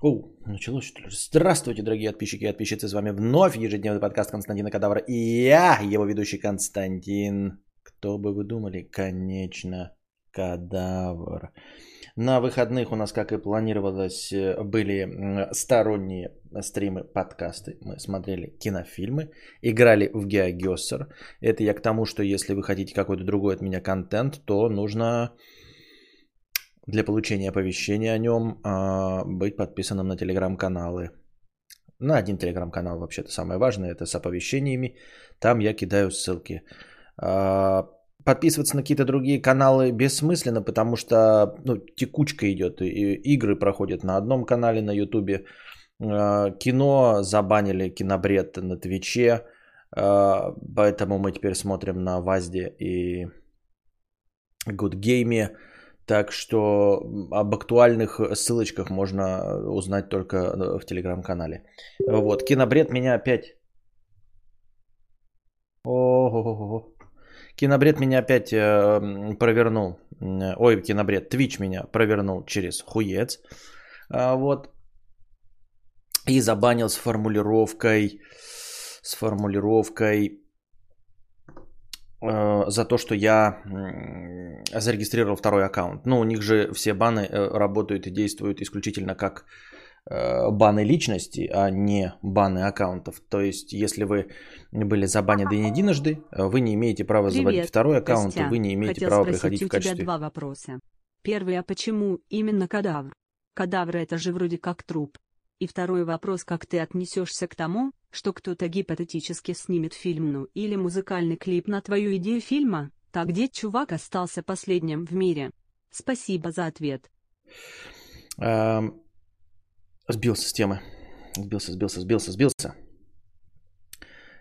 О, началось что ли? Здравствуйте, дорогие подписчики и подписчицы. С вами вновь ежедневный подкаст Константина Кадавра. И я, его ведущий Константин. Кто бы вы думали? Конечно, Кадавр. На выходных у нас, как и планировалось, были сторонние стримы, подкасты. Мы смотрели кинофильмы, играли в Геогессер. Это я к тому, что если вы хотите какой-то другой от меня контент, то нужно для получения оповещения о нем а, быть подписанным на телеграм-каналы. На один телеграм-канал вообще-то самое важное, это с оповещениями. Там я кидаю ссылки. А, подписываться на какие-то другие каналы бессмысленно, потому что ну, текучка идет. И игры проходят на одном канале на ютубе. А, кино забанили, кинобред на Твиче. Поэтому мы теперь смотрим на Вазде и Good Game. Так что об актуальных ссылочках можно узнать только э, в телеграм-канале. Вот, кинобред меня опять... Ого-го-го. Кинобред меня опять э, провернул. Ой, кинобред, Твич меня провернул через хуец. А, вот. И забанил с формулировкой... С формулировкой Э, за то, что я зарегистрировал второй аккаунт. Ну, у них же все баны э, работают и действуют исключительно как э, баны личности, а не баны аккаунтов. То есть, если вы были забанены не единожды, вы не имеете права Привет, заводить второй аккаунт, Костя. вы не имеете Хотел права приходить в качестве... у тебя два вопроса. Первый, а почему именно кадавр? Кадавр это же вроде как труп. И второй вопрос, как ты отнесешься к тому, что кто-то гипотетически снимет фильм ну или музыкальный клип на твою идею фильма, так где чувак остался последним в мире? Спасибо за ответ. Эм, сбился с темы. Сбился, сбился, сбился, сбился.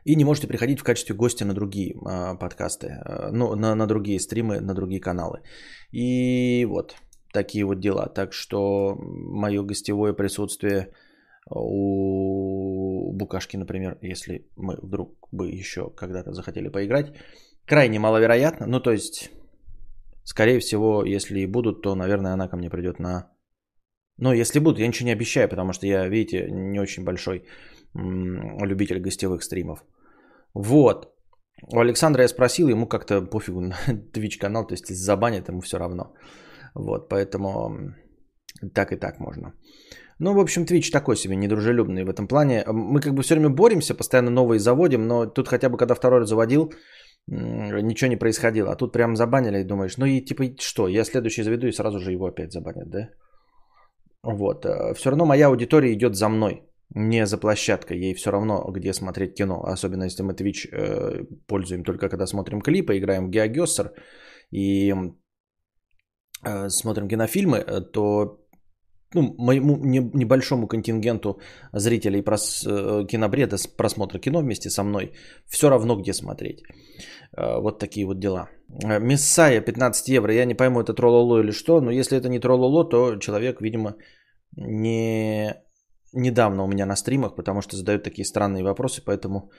И не можете приходить в качестве гостя на другие э, подкасты, э, ну, на, на другие стримы, на другие каналы. И вот такие вот дела. Так что мое гостевое присутствие у Букашки, например, если мы вдруг бы еще когда-то захотели поиграть, крайне маловероятно. Ну, то есть, скорее всего, если и будут, то, наверное, она ко мне придет на... Ну, если будут, я ничего не обещаю, потому что я, видите, не очень большой любитель гостевых стримов. Вот. У Александра я спросил, ему как-то пофигу на Twitch канал, то есть забанят ему все равно. Вот, поэтому так и так можно. Ну, в общем, Twitch такой себе недружелюбный в этом плане. Мы как бы все время боремся, постоянно новые заводим, но тут хотя бы когда второй раз заводил, ничего не происходило. А тут прям забанили и думаешь, ну и типа что, я следующий заведу и сразу же его опять забанят, да? Вот. Э, все равно моя аудитория идет за мной, не за площадкой. Ей все равно, где смотреть кино. Особенно если мы Twitch э, пользуем только когда смотрим клипы, играем в Геогессер и э, смотрим кинофильмы, э, то ну, моему небольшому контингенту зрителей прос, э, кинобреда просмотра кино вместе со мной все равно где смотреть. Э, вот такие вот дела. Э, Мессая 15 евро. Я не пойму, это троллоло или что, но если это не троллоло, то человек, видимо, не недавно у меня на стримах, потому что задают такие странные вопросы, поэтому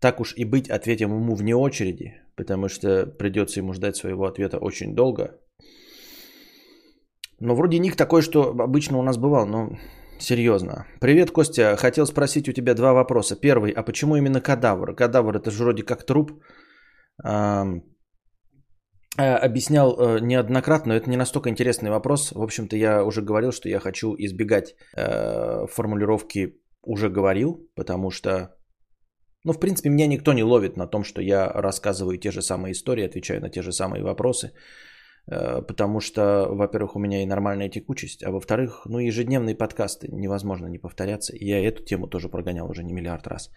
так уж и быть, ответим ему вне очереди, потому что придется ему ждать своего ответа очень долго, но вроде ник такой, что обычно у нас бывал, но серьезно. Привет, Костя. Хотел спросить у тебя два вопроса. Первый, а почему именно кадавр? Кадавр это же вроде как труп. А, объяснял э, неоднократно, но это не настолько интересный вопрос. В общем-то, я уже говорил, что я хочу избегать э, формулировки «уже говорил», потому что, ну, в принципе, меня никто не ловит на том, что я рассказываю те же самые истории, отвечаю на те же самые вопросы. Э, потому что, во-первых, у меня и нормальная текучесть, а во-вторых, ну, ежедневные подкасты невозможно не повторяться. Я эту тему тоже прогонял уже не миллиард раз.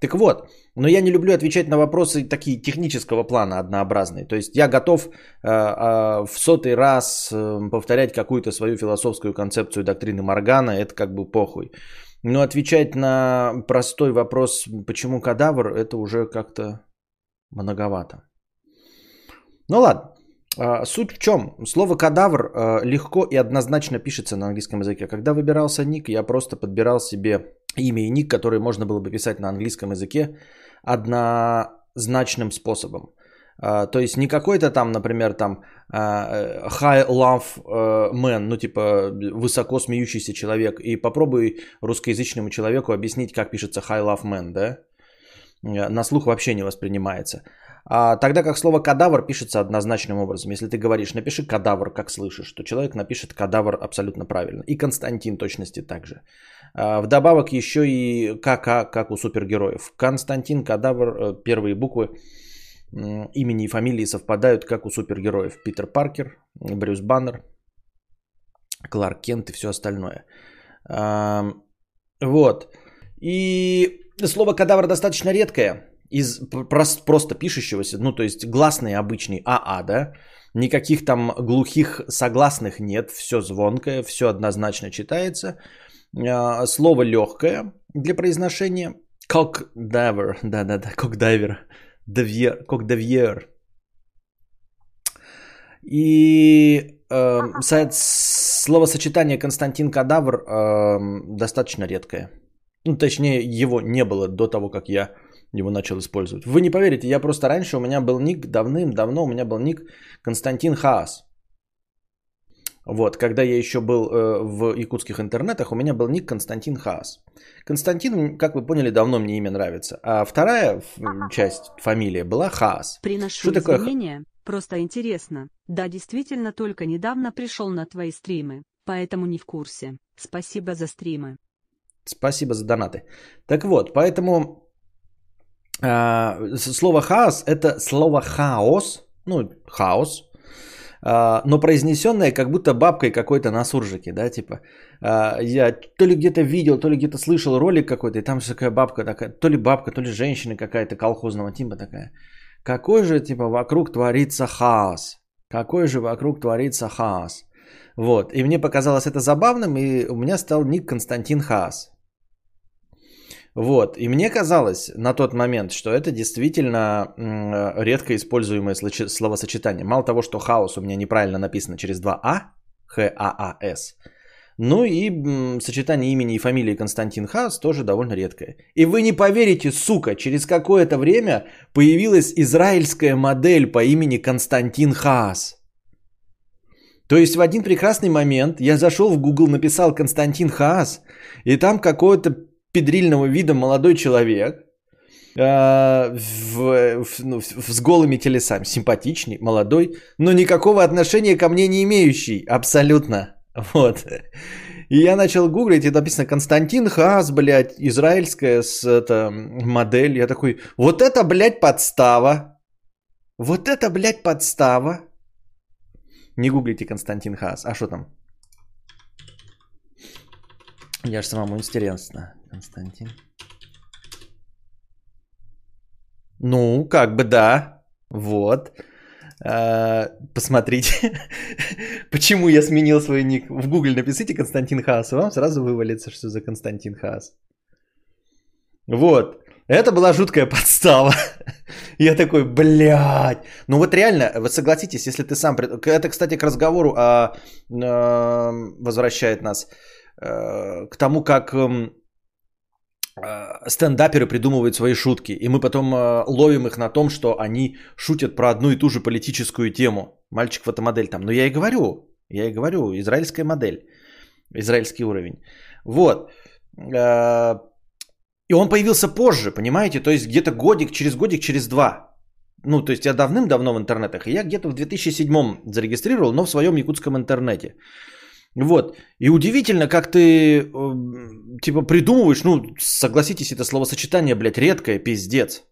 Так вот, но я не люблю отвечать на вопросы такие технического плана, однообразные. То есть я готов э, э, в сотый раз э, повторять какую-то свою философскую концепцию доктрины Моргана, это как бы похуй. Но отвечать на простой вопрос, почему кадавр, это уже как-то многовато. Ну ладно. А, суть в чем? Слово кадавр а, легко и однозначно пишется на английском языке. Когда выбирался ник, я просто подбирал себе имя и ник, который можно было бы писать на английском языке однозначным способом. А, то есть не какой-то там, например, там а, high love э, man, ну типа высоко смеющийся человек. И попробуй русскоязычному человеку объяснить, как пишется high love man, да? На слух вообще не воспринимается. А тогда как слово кадавр пишется однозначным образом. Если ты говоришь, напиши кадавр, как слышишь, то человек напишет кадавр абсолютно правильно. И Константин точности также. А вдобавок еще и КК, как у супергероев. Константин, кадавр, э, первые буквы имени и фамилии совпадают, как у супергероев. Питер Паркер, Брюс Баннер, Кларк Кент и все остальное. Вот. И слово кадавр достаточно редкое из просто, просто пишущегося, ну то есть гласный обычный АА, да, никаких там глухих согласных нет, все звонкое, все однозначно читается. А, слово легкое для произношения. Кокдайвер, да-да-да, кокдайвер, девьер, кокдевьер. И э, словосочетание Константин Кадавр э, достаточно редкое. Ну, точнее, его не было до того, как я его начал использовать. Вы не поверите, я просто раньше у меня был ник, давным-давно у меня был ник Константин Хаас. Вот, когда я еще был э, в якутских интернетах, у меня был ник Константин Хаас. Константин, как вы поняли, давно мне имя нравится. А вторая часть фамилия была Хаас. Приношу Что извинения, такое? просто интересно. Да, действительно, только недавно пришел на твои стримы, поэтому не в курсе. Спасибо за стримы. Спасибо за донаты. Так вот, поэтому слово хаос это слово хаос, ну, хаос, э, но произнесенное как будто бабкой какой-то на суржике, да, типа. Э, я то ли где-то видел, то ли где-то слышал ролик какой-то, и там такая бабка такая, то ли бабка, то ли женщина какая-то колхозного типа такая. Какой же, типа, вокруг творится хаос? Какой же вокруг творится хаос? Вот, и мне показалось это забавным, и у меня стал ник Константин Хаас. Вот. И мне казалось на тот момент, что это действительно редко используемое словосочетание. Мало того, что хаос у меня неправильно написано через два А, Х-А-А-С, ну и сочетание имени и фамилии Константин Хаос тоже довольно редкое. И вы не поверите, сука, через какое-то время появилась израильская модель по имени Константин Хаос. То есть в один прекрасный момент я зашел в Google, написал Константин Хаас, и там какое-то педрильного вида молодой человек э, в, в, ну, с голыми телесами, симпатичный, молодой, но никакого отношения ко мне не имеющий, абсолютно. Вот. И я начал гуглить, и написано Константин Хас, блядь, израильская с, это, модель. Я такой, вот это, блядь, подстава. Вот это, блядь, подстава. Не гуглите Константин Хас. А что там? Я же самому интересно. Константин. Ну, как бы да. Вот. А, посмотрите, почему я сменил свой ник. В Гугле напишите Константин Хаас, и вам сразу вывалится, что за Константин Хаас. Вот. Это была жуткая подстава. Я такой, блядь. Ну вот реально, вот согласитесь, если ты сам... Это, кстати, к разговору а, возвращает нас а, к тому, как Э, стендаперы придумывают свои шутки, и мы потом э, ловим их на том, что они шутят про одну и ту же политическую тему. Мальчик фотомодель там. Но я и говорю, я и говорю, израильская модель, израильский уровень. Вот. Э, и он появился позже, понимаете? То есть где-то годик, через годик, через два. Ну, то есть я давным-давно в интернетах, и я где-то в 2007 зарегистрировал, но в своем якутском интернете. Вот. И удивительно, как ты, э, типа, придумываешь, ну, согласитесь, это словосочетание, блядь, редкое, пиздец.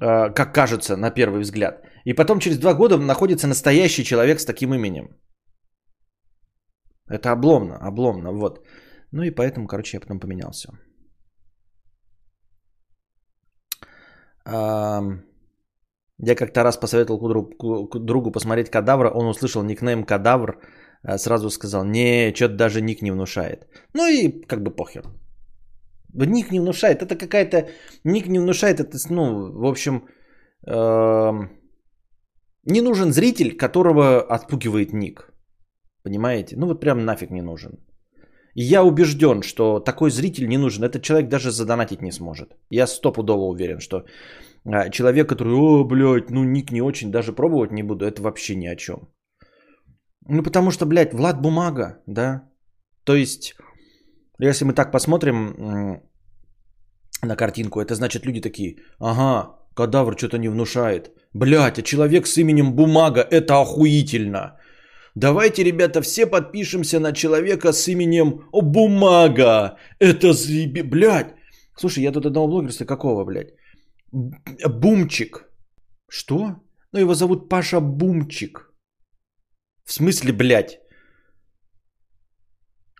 Э, как кажется на первый взгляд. И потом через два года находится настоящий человек с таким именем. Это обломно, обломно, вот. Ну и поэтому, короче, я потом поменялся. Я как-то раз посоветовал другу, посмотреть кадавра, он услышал никнейм кадавр, сразу сказал, не, что-то даже ник не внушает. Ну и как бы похер. Ник не внушает, это какая-то... Ник не внушает, это, ну, в общем, э, не нужен зритель, которого отпугивает ник. Понимаете? Ну вот прям нафиг не нужен. Я убежден, что такой зритель не нужен. Этот человек даже задонатить не сможет. Я стопудово уверен, что а, человек, который, о, блядь, ну ник не очень, даже пробовать не буду, это вообще ни о чем. Ну, потому что, блядь, Влад Бумага, да? То есть, если мы так посмотрим на картинку, это значит люди такие, ага, кадавр что-то не внушает. Блядь, а человек с именем Бумага, это охуительно. Давайте, ребята, все подпишемся на человека с именем Бумага. Это. Блядь. Слушай, я тут одного блогера, какого, блядь? Бумчик. Что? Ну, его зовут Паша Бумчик. В смысле, блядь?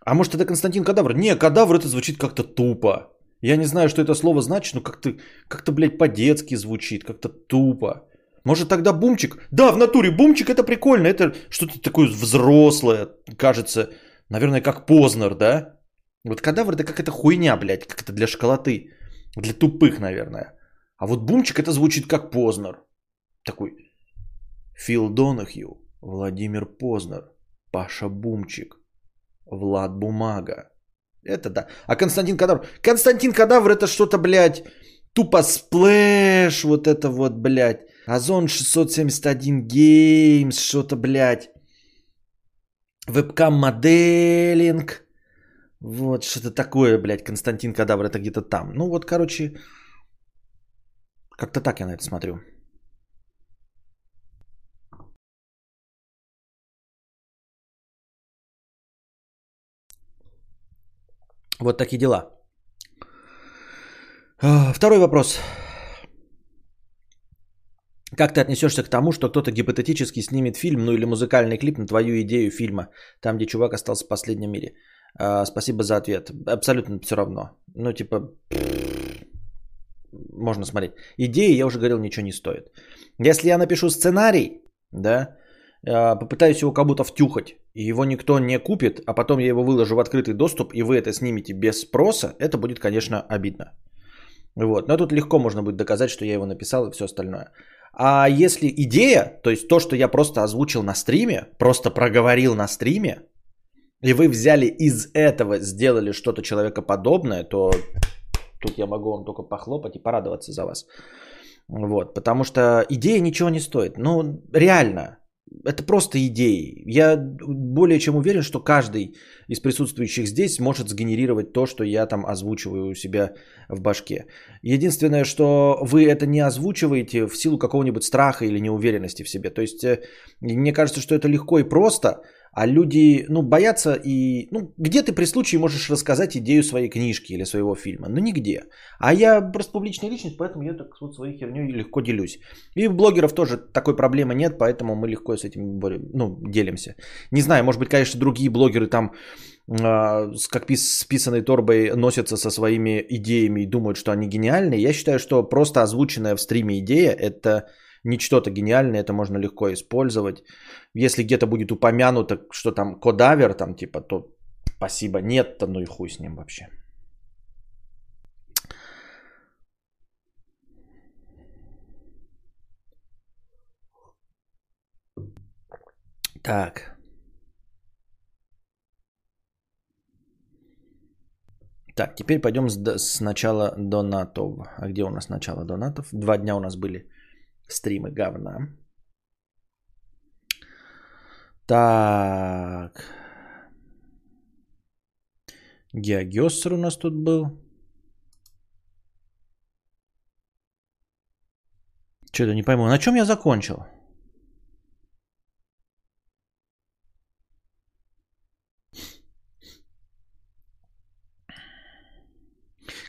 А может это Константин Кадавр? Не, кадавр это звучит как-то тупо. Я не знаю, что это слово значит, но как-то, как-то блядь, по-детски звучит, как-то тупо. Может тогда бумчик? Да, в натуре бумчик это прикольно, это что-то такое взрослое, кажется, наверное, как Познер, да? Вот кадавр это как это хуйня, блядь, как это для школоты, для тупых, наверное. А вот бумчик это звучит как Познер. Такой Фил Донахью, Владимир Познер, Паша Бумчик, Влад Бумага. Это да. А Константин Кадавр? Константин Кадавр это что-то, блядь, тупо splash, вот это вот, блядь. Озон 671 Games, что-то, блядь. Вебкам моделинг. Вот, что-то такое, блядь, Константин Кадавр, это где-то там. Ну вот, короче, как-то так я на это смотрю. Вот такие дела. А, второй вопрос. Как ты отнесешься к тому, что кто-то гипотетически снимет фильм, ну или музыкальный клип на твою идею фильма, там, где чувак остался в последнем мире? А, спасибо за ответ. Абсолютно все равно. Ну, типа, можно смотреть. Идеи, я уже говорил, ничего не стоит. Если я напишу сценарий, да, попытаюсь его как будто втюхать, и его никто не купит, а потом я его выложу в открытый доступ, и вы это снимете без спроса, это будет, конечно, обидно. Вот. Но тут легко можно будет доказать, что я его написал и все остальное. А если идея, то есть то, что я просто озвучил на стриме, просто проговорил на стриме, и вы взяли из этого, сделали что-то человекоподобное, то тут я могу вам только похлопать и порадоваться за вас. Вот, потому что идея ничего не стоит. Ну, реально, это просто идеи. Я более чем уверен, что каждый из присутствующих здесь может сгенерировать то, что я там озвучиваю у себя в башке. Единственное, что вы это не озвучиваете в силу какого-нибудь страха или неуверенности в себе. То есть э, мне кажется, что это легко и просто – а люди, ну, боятся и... Ну, где ты при случае можешь рассказать идею своей книжки или своего фильма? Ну, нигде. А я просто публичная личность, поэтому я так вот своей херней легко делюсь. И у блогеров тоже такой проблемы нет, поэтому мы легко с этим борем, ну, делимся. Не знаю, может быть, конечно, другие блогеры там э, с как пис, списанной торбой носятся со своими идеями и думают, что они гениальные. Я считаю, что просто озвученная в стриме идея – это не что-то гениальное, это можно легко использовать. Если где-то будет упомянуто, что там кодавер, там типа, то спасибо, нет, то ну и хуй с ним вообще. Так. Так, теперь пойдем с, с начала донатов. А где у нас начало донатов? Два дня у нас были стримы говна. Так. Геогессер у нас тут был. Что-то не пойму. На чем я закончил?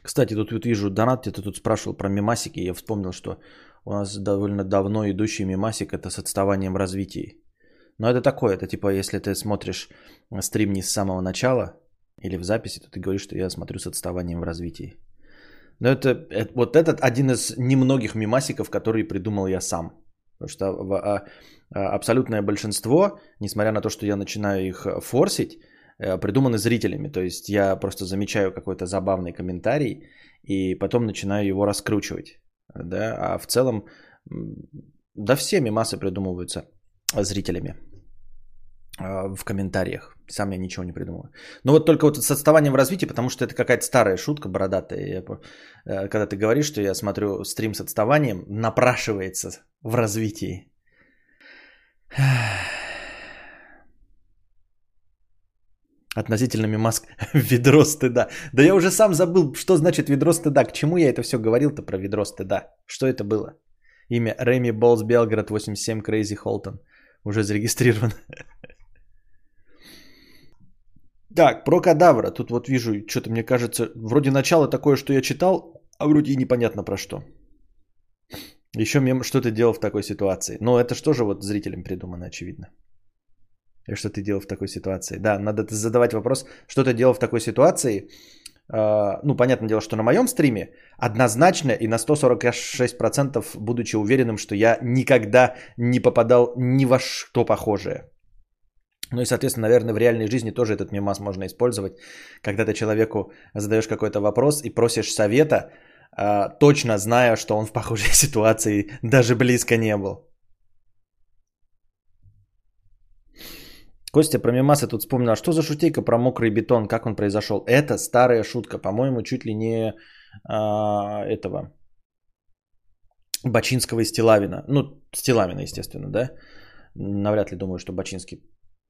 Кстати, тут вот вижу донат, где-то тут спрашивал про мимасики. Я вспомнил, что у нас довольно давно идущий мимасик это с отставанием развития. Но это такое, это типа, если ты смотришь стрим не с самого начала или в записи, то ты говоришь, что я смотрю с отставанием в развитии. Но это, это вот этот один из немногих мимасиков, которые придумал я сам. Потому что а, а, абсолютное большинство, несмотря на то, что я начинаю их форсить, э, придуманы зрителями. То есть я просто замечаю какой-то забавный комментарий и потом начинаю его раскручивать. Да? А в целом, да все мимасы придумываются зрителями. а, в комментариях. Сам я ничего не придумал. Но вот только вот с отставанием в развитии, потому что это какая-то старая шутка бородатая. Я, э, когда ты говоришь, что я смотрю стрим с отставанием, напрашивается в развитии. Относительно мимаск ведро стыда. Да я уже сам забыл, что значит ведро стыда. К чему я это все говорил-то про ведро стыда? Что это было? Имя Рэми Болс Белград 87 Крейзи Холтон. Уже зарегистрирован. Так, про кадавра. Тут вот вижу, что-то мне кажется, вроде начало такое, что я читал, а вроде и непонятно про что. Еще мне что ты делал в такой ситуации. Но это что же вот зрителям придумано, очевидно. Что ты делал в такой ситуации? Да, надо задавать вопрос, что ты делал в такой ситуации. А, ну, понятное дело, что на моем стриме однозначно и на 146%, будучи уверенным, что я никогда не попадал ни во что похожее. Ну и, соответственно, наверное, в реальной жизни тоже этот мемас можно использовать, когда ты человеку задаешь какой-то вопрос и просишь совета, а, точно зная, что он в похожей ситуации даже близко не был. Костя про мемасы тут вспомнил, а что за шутейка про мокрый бетон, как он произошел? Это старая шутка, по-моему, чуть ли не а, этого Бачинского и Стилавина. Ну, Стилавина, естественно, да? Навряд ли думаю, что Бачинский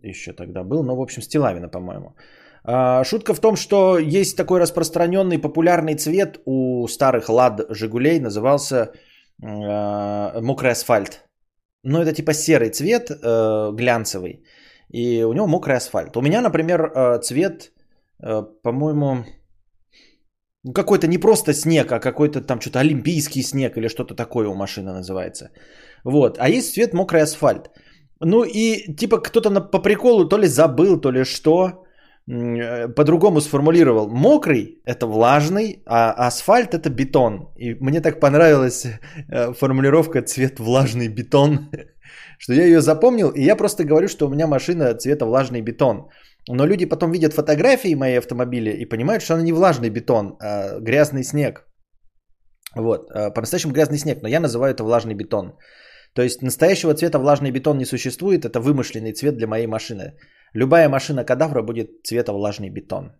еще тогда был, но, в общем, Стилавина, по-моему. А, шутка в том, что есть такой распространенный популярный цвет у старых лад Жигулей, назывался а, мокрый асфальт. Ну, это типа серый цвет, э, глянцевый, и у него мокрый асфальт. У меня, например, э, цвет, э, по-моему, какой-то не просто снег, а какой-то там что-то олимпийский снег или что-то такое у машины называется. Вот. А есть цвет мокрый асфальт. Ну и типа кто-то на, по приколу то ли забыл, то ли что, э, по-другому сформулировал. Мокрый – это влажный, а асфальт – это бетон. И мне так понравилась формулировка «цвет влажный бетон», что я ее запомнил, и я просто говорю, что у меня машина цвета влажный бетон. Но люди потом видят фотографии моей автомобиля и понимают, что она не влажный бетон, а грязный снег. Вот, э, по-настоящему грязный снег, но я называю это влажный бетон. То есть настоящего цвета влажный бетон не существует, это вымышленный цвет для моей машины. Любая машина кадавра будет цвета влажный бетон.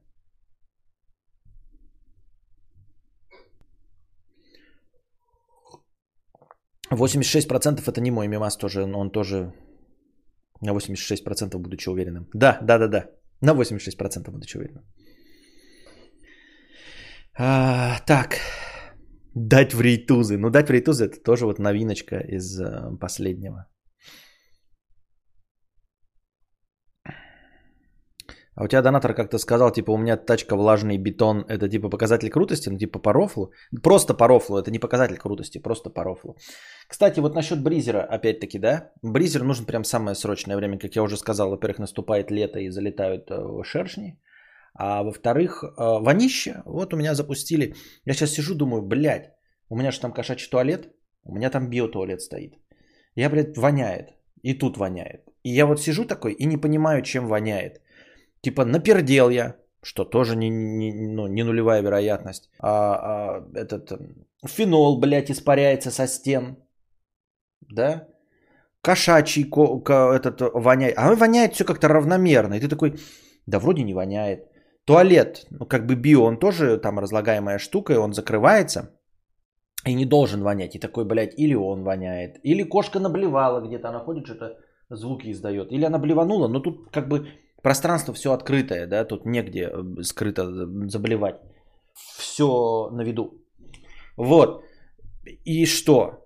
Восемьдесят процентов это не мой мимас тоже, он тоже на 86% будучи уверенным. Да, да, да, да. На 86% будучи уверенным. А, так. Дать в рейтузы. Ну, дать в рейтузы это тоже вот новиночка из э, последнего. А у тебя донатор как-то сказал, типа, у меня тачка влажный бетон, это типа показатель крутости, ну типа по рофлу. Просто по рофлу, это не показатель крутости, просто по рофлу. Кстати, вот насчет бризера, опять-таки, да, бризер нужен прям самое срочное время, как я уже сказал, во-первых, наступает лето и залетают э, шершни, а во-вторых, э, вонище, вот у меня запустили. Я сейчас сижу, думаю, блядь, у меня же там кошачий туалет, у меня там биотуалет стоит. Я, блядь, воняет. И тут воняет. И я вот сижу такой и не понимаю, чем воняет. Типа напердел я, что тоже не, не, ну, не нулевая вероятность. А, а этот фенол, блядь, испаряется со стен. Да? Кошачий этот воняет. А он воняет все как-то равномерно. И ты такой, да вроде не воняет. Туалет, ну как бы био, он тоже там разлагаемая штука, и он закрывается. И не должен вонять. И такой, блядь, или он воняет. Или кошка наблевала где-то, она ходит, что-то звуки издает. Или она блеванула, но тут как бы пространство все открытое, да, тут негде э, скрыто заболевать. Все на виду. Вот. И что?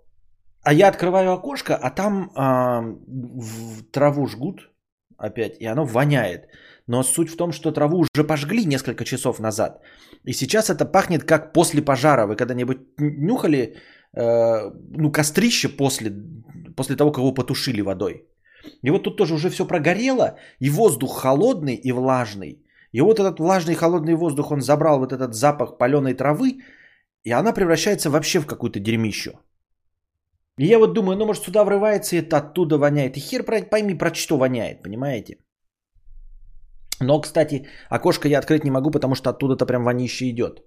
А я открываю окошко, а там а, в траву жгут опять, и оно воняет. Но суть в том, что траву уже пожгли несколько часов назад. И сейчас это пахнет как после пожара. Вы когда-нибудь нюхали э, ну, кострище после, после того, как его потушили водой? И вот тут тоже уже все прогорело, и воздух холодный и влажный. И вот этот влажный холодный воздух, он забрал вот этот запах паленой травы, и она превращается вообще в какую-то дерьмищу. И я вот думаю, ну может сюда врывается и это оттуда воняет. И хер пойми, про что воняет, понимаете? Но, кстати, окошко я открыть не могу, потому что оттуда-то прям вонище идет.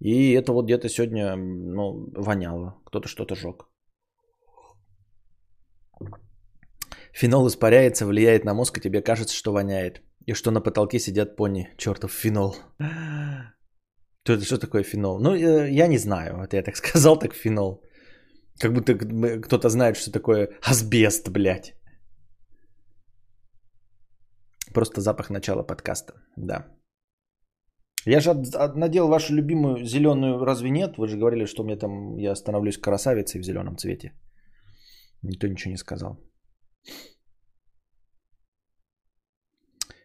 И это вот где-то сегодня ну, воняло. Кто-то что-то жег. Фенол испаряется, влияет на мозг, и тебе кажется, что воняет. И что на потолке сидят пони. Чертов фенол. Что, что такое фенол? Ну, э, я не знаю. Это я так сказал, так фенол. Как будто кто-то знает, что такое асбест, блядь. Просто запах начала подкаста, да. Я же надел вашу любимую зеленую, разве нет? Вы же говорили, что мне там, я становлюсь красавицей в зеленом цвете. Никто ничего не сказал.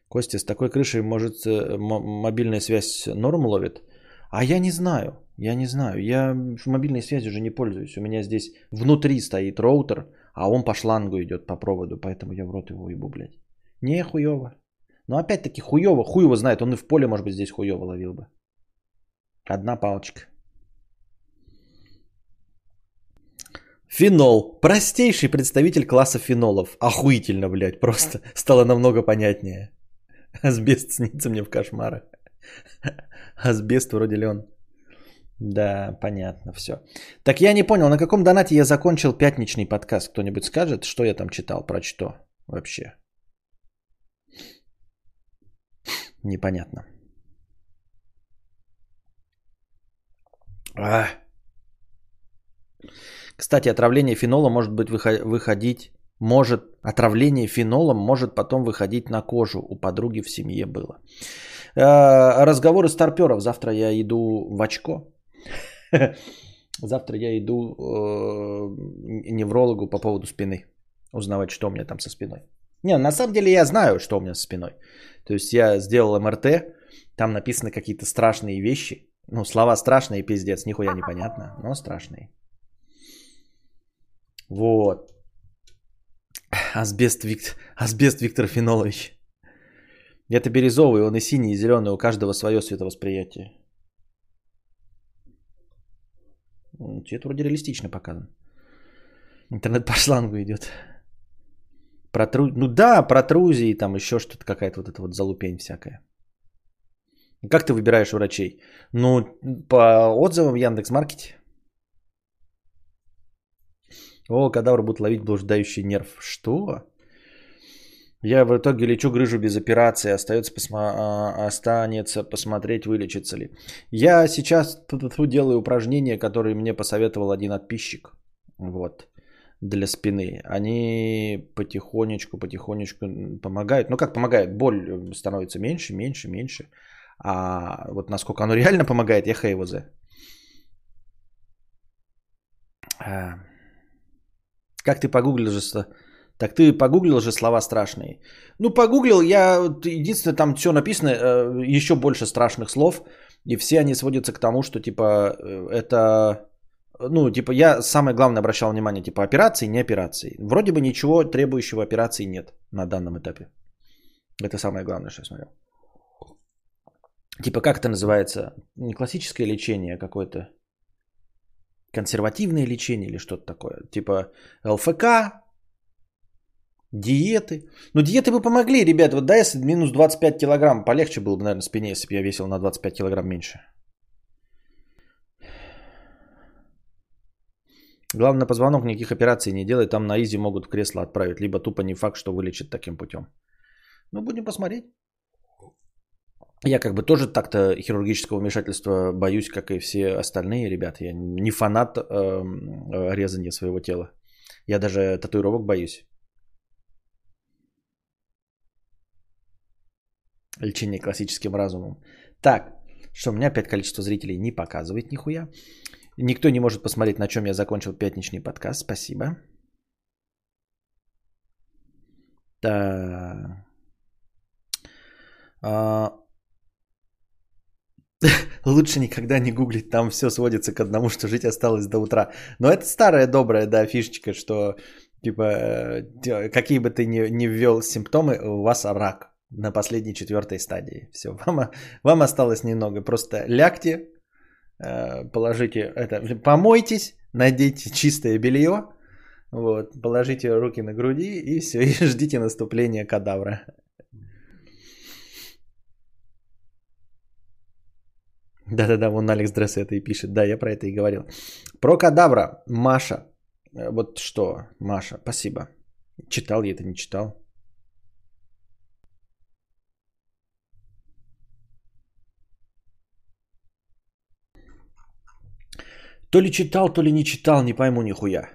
Костя, с такой крышей, может, э, мобильная связь норм ловит? А я не знаю, я не знаю. Я в мобильной связи уже не пользуюсь. У меня здесь внутри стоит роутер, а он по шлангу идет по проводу, поэтому я в рот его ебу, блядь. Не хуево. Но опять-таки хуево, хуй его знает, он и в поле, может быть, здесь хуево ловил бы. Одна палочка. Фенол. Простейший представитель класса фенолов. Охуительно, блядь, просто стало намного понятнее. Асбест снится мне в кошмарах. Асбест вроде ли он. Да, понятно, все. Так я не понял, на каком донате я закончил пятничный подкаст? Кто-нибудь скажет, что я там читал, про что вообще? Непонятно. А. Кстати, отравление фенолом может быть выходить, может, отравление фенолом может потом выходить на кожу. У подруги в семье было. А, разговоры старперов. Завтра я иду в очко. Завтра я иду э, неврологу по поводу спины. Узнавать, что у меня там со спиной. Не, на самом деле я знаю, что у меня со спиной. То есть я сделал МРТ, там написаны какие-то страшные вещи. Ну, слова страшные, пиздец, нихуя непонятно, но страшные. Вот. Асбест, Вик... Асбест Виктор Фенолович. Это бирюзовый, он и синий, и зеленый, у каждого свое световосприятие. Цвет вроде реалистично показан. Интернет по шлангу идет. Протру... Ну да, протрузии, там еще что-то, какая-то вот эта вот залупень всякая. Как ты выбираешь врачей? Ну, по отзывам в Яндекс.Маркете. О, кадавр будет ловить блуждающий нерв. Что? Я в итоге лечу грыжу без операции. Остается, посма... А, останется посмотреть, вылечится ли. Я сейчас делаю упражнения, которые мне посоветовал один подписчик. Вот для спины, они потихонечку, потихонечку помогают. Ну как помогают? Боль становится меньше, меньше, меньше. А вот насколько оно реально помогает, я. А, как ты погуглил же... Так ты погуглил же слова страшные. Ну, погуглил, я единственное, там все написано, э, еще больше страшных слов, и все они сводятся к тому, что типа э, это ну, типа, я самое главное обращал внимание, типа, операции, не операции. Вроде бы ничего требующего операции нет на данном этапе. Это самое главное, что я смотрел. Типа, как это называется? Не классическое лечение, а какое-то консервативное лечение или что-то такое. Типа, ЛФК, диеты. Ну, диеты бы помогли, ребят. Вот да, если минус 25 килограмм, полегче было бы, наверное, спине, если бы я весил на 25 килограмм меньше. Главное, позвонок никаких операций не делай, там на изи могут в кресло отправить, либо тупо не факт, что вылечит таким путем. Ну, будем посмотреть. Я как бы тоже так-то хирургического вмешательства боюсь, как и все остальные ребята. Я не фанат э, резания своего тела. Я даже татуировок боюсь. Лечение классическим разумом. Так, что у меня опять количество зрителей не показывает нихуя. Никто не может посмотреть, на чем я закончил пятничный подкаст. Спасибо. Да. Лучше никогда не гуглить, там все сводится к одному, что жить осталось до утра. Но это старая добрая, да, фишечка, что типа э, какие бы ты ни, ни ввел симптомы, у вас рак на последней четвертой стадии. Все, вам, вам осталось немного. Просто лягте, Э, положите это, помойтесь, наденьте чистое белье, вот, положите руки на груди и все, и ждите наступления кадавра. Да-да-да, вон Алекс Дресс это и пишет. Да, я про это и говорил. Про кадавра. Маша. Э, вот что, Маша, спасибо. Читал я это, не читал. То ли читал, то ли не читал, не пойму нихуя.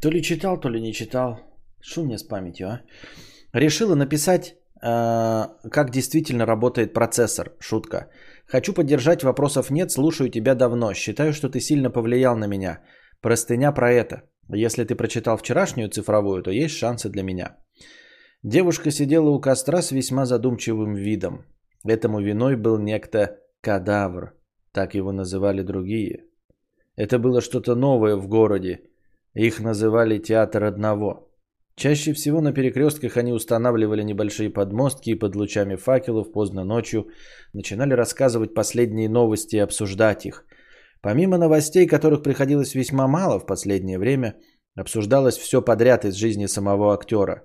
То ли читал, то ли не читал. Что мне с памятью, а? Решила написать, э, как действительно работает процессор. Шутка. Хочу поддержать, вопросов нет, слушаю тебя давно. Считаю, что ты сильно повлиял на меня. Простыня про это. Если ты прочитал вчерашнюю цифровую, то есть шансы для меня. Девушка сидела у костра с весьма задумчивым видом. Этому виной был некто кадавр. Так его называли другие. Это было что-то новое в городе. Их называли театр одного. Чаще всего на перекрестках они устанавливали небольшие подмостки и под лучами факелов поздно ночью начинали рассказывать последние новости и обсуждать их. Помимо новостей, которых приходилось весьма мало в последнее время, обсуждалось все подряд из жизни самого актера.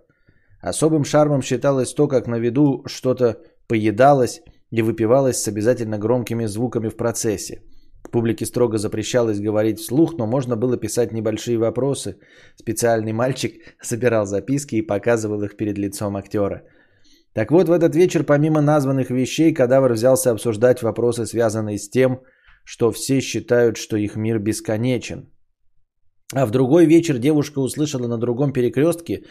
Особым шармом считалось то, как на виду что-то поедалось и выпивалось с обязательно громкими звуками в процессе – Публике строго запрещалось говорить вслух, но можно было писать небольшие вопросы. Специальный мальчик собирал записки и показывал их перед лицом актера. Так вот, в этот вечер, помимо названных вещей, кадавр взялся обсуждать вопросы, связанные с тем, что все считают, что их мир бесконечен. А в другой вечер девушка услышала на другом перекрестке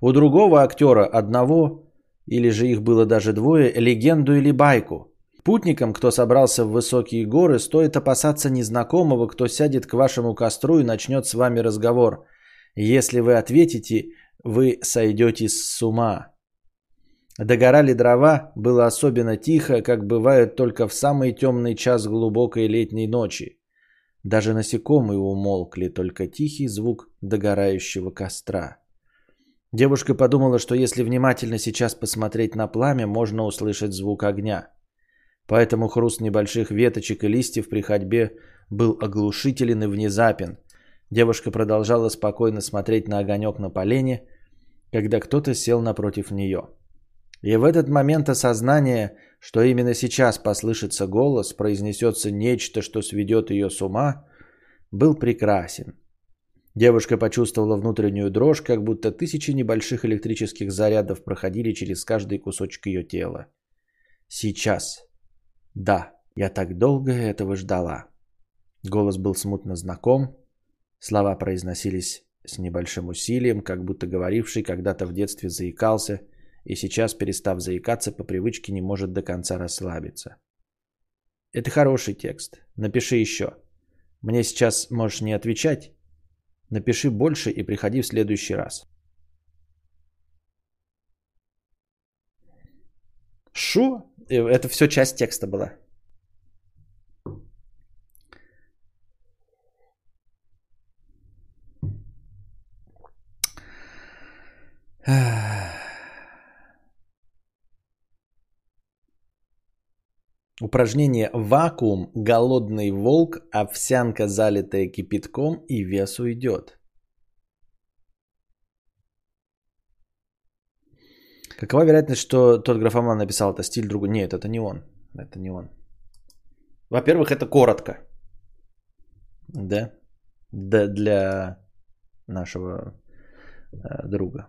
у другого актера одного, или же их было даже двое, легенду или байку – Путникам, кто собрался в высокие горы, стоит опасаться незнакомого, кто сядет к вашему костру и начнет с вами разговор. Если вы ответите, вы сойдете с ума. Догорали дрова, было особенно тихо, как бывает только в самый темный час глубокой летней ночи. Даже насекомые умолкли, только тихий звук догорающего костра. Девушка подумала, что если внимательно сейчас посмотреть на пламя, можно услышать звук огня. Поэтому хруст небольших веточек и листьев при ходьбе был оглушителен и внезапен. Девушка продолжала спокойно смотреть на огонек на полене, когда кто-то сел напротив нее. И в этот момент осознание, что именно сейчас послышится голос, произнесется нечто, что сведет ее с ума, был прекрасен. Девушка почувствовала внутреннюю дрожь, как будто тысячи небольших электрических зарядов проходили через каждый кусочек ее тела. Сейчас. Да, я так долго этого ждала. Голос был смутно знаком. Слова произносились с небольшим усилием, как будто говоривший когда-то в детстве заикался и сейчас, перестав заикаться, по привычке не может до конца расслабиться. Это хороший текст. Напиши еще. Мне сейчас можешь не отвечать. Напиши больше и приходи в следующий раз. Э, это все часть текста была. Упражнение «Вакуум», «Голодный волк», «Овсянка, залитая кипятком» и «Вес уйдет». Какова вероятность, что тот графоман написал это стиль другой? Нет, это не он. Это не он. Во-первых, это коротко. Да? Да для нашего э, друга.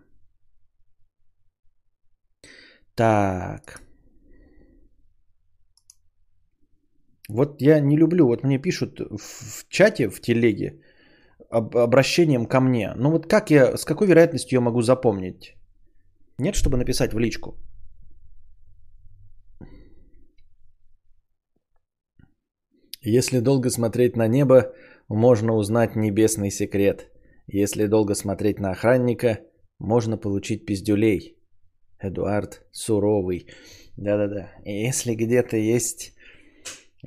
Так. Вот я не люблю, вот мне пишут в чате, в телеге, обращением ко мне. Ну вот как я, с какой вероятностью я могу запомнить? Нет, чтобы написать в личку. Если долго смотреть на небо, можно узнать небесный секрет. Если долго смотреть на охранника, можно получить пиздюлей. Эдуард Суровый. Да-да-да. Если где-то есть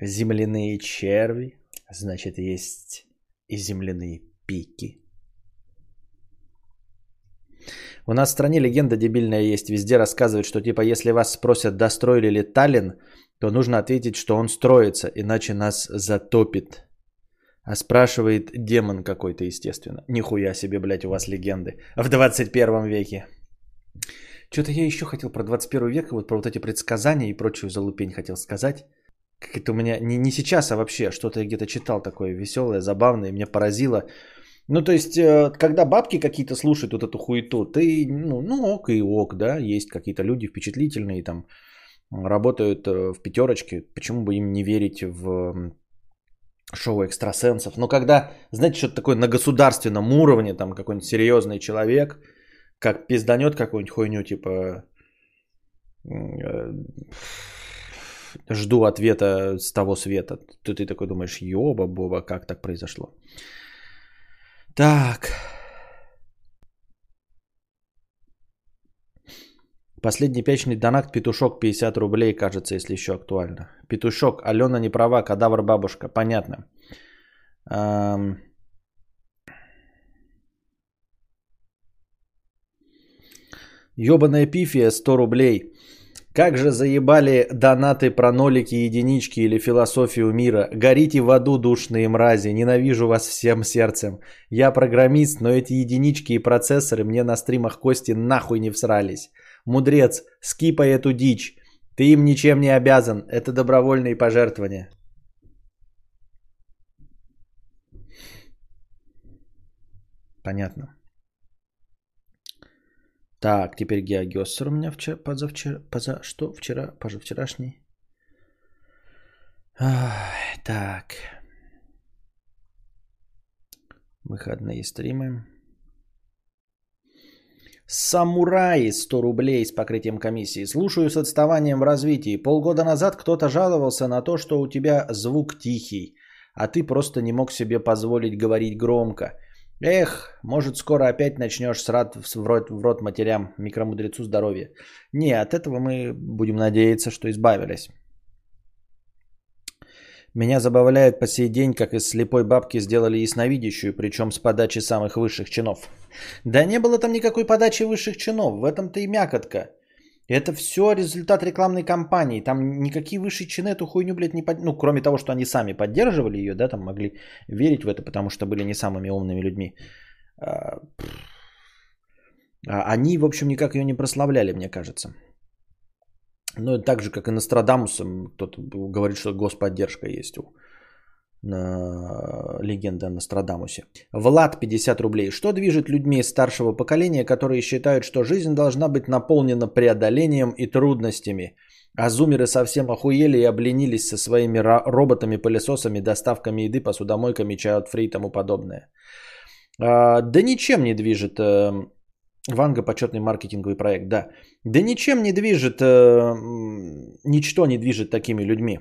земляные черви, значит есть и земляные пики. У нас в стране легенда дебильная есть. Везде рассказывают, что типа если вас спросят, достроили ли Таллин, то нужно ответить, что он строится, иначе нас затопит. А спрашивает демон какой-то, естественно. Нихуя себе, блядь, у вас легенды. В 21 веке. Что-то я еще хотел про 21 век, вот про вот эти предсказания и прочую залупень хотел сказать. как это у меня, не, не сейчас, а вообще, что-то я где-то читал такое веселое, забавное, меня поразило. Ну, то есть, э, когда бабки какие-то слушают вот эту хуету, ты, ну, ну ок и ок, да, есть какие-то люди впечатлительные, там, работают э, в пятерочке, почему бы им не верить в шоу экстрасенсов. Но когда, знаете, что-то такое на государственном уровне, там какой-нибудь серьезный человек, как пизданет какую-нибудь хуйню, типа э, жду ответа с того света. То ты такой думаешь, ёба-боба, как так произошло? Так. Последний пятничный донат Петушок 50 рублей, кажется, если еще актуально. Петушок, Алена не права, кадавр бабушка. Понятно. Эм... Ёбаная пифия 100 рублей. Как же заебали донаты про нолики, единички или философию мира. Горите в аду, душные мрази. Ненавижу вас всем сердцем. Я программист, но эти единички и процессоры мне на стримах кости нахуй не всрались. Мудрец, скипай эту дичь. Ты им ничем не обязан. Это добровольные пожертвования. Понятно. Так, теперь Геогессер у меня вчера, позавчера, поза, что? Вчера, позавчерашний. Ах, так. Выходные стримы. Самураи 100 рублей с покрытием комиссии. Слушаю с отставанием в развитии. Полгода назад кто-то жаловался на то, что у тебя звук тихий, а ты просто не мог себе позволить говорить громко. Эх, может скоро опять начнешь срать в рот, в рот матерям, микромудрецу здоровья. Не, от этого мы будем надеяться, что избавились. Меня забавляет по сей день, как из слепой бабки сделали ясновидящую, причем с подачи самых высших чинов. Да не было там никакой подачи высших чинов, в этом-то и мякотка. Это все результат рекламной кампании. Там никакие высшие чины эту хуйню, блядь, не под... Ну, кроме того, что они сами поддерживали ее, да, там могли верить в это, потому что были не самыми умными людьми. А, а они, в общем, никак ее не прославляли, мне кажется. Ну, так же, как и Нострадамусом, кто-то говорит, что господдержка есть у легенда о Нострадамусе. Влад 50 рублей. Что движет людьми старшего поколения, которые считают, что жизнь должна быть наполнена преодолением и трудностями? А зумеры совсем охуели и обленились со своими роботами, пылесосами, доставками еды, посудомойками, free и тому подобное. А, да ничем не движет э, Ванга почетный маркетинговый проект, да. Да ничем не движет, э, ничто не движет такими людьми.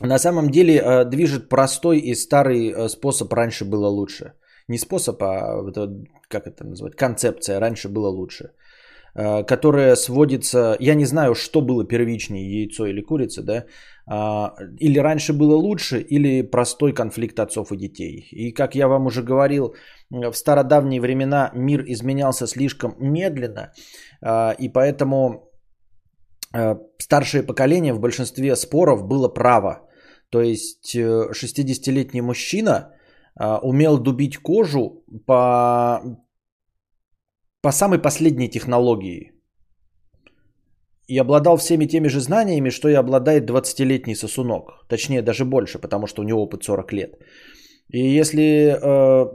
На самом деле э, движет простой и старый э, способ раньше было лучше. Не способ, а это, как это назвать, концепция раньше было лучше. Э, которая сводится, я не знаю, что было первичнее, яйцо или курица, да, а, или раньше было лучше, или простой конфликт отцов и детей. И как я вам уже говорил, в стародавние времена мир изменялся слишком медленно, и поэтому старшее поколение в большинстве споров было право. То есть 60-летний мужчина умел дубить кожу по, по самой последней технологии – и обладал всеми теми же знаниями, что и обладает 20-летний сосунок. Точнее, даже больше, потому что у него опыт 40 лет. И если э,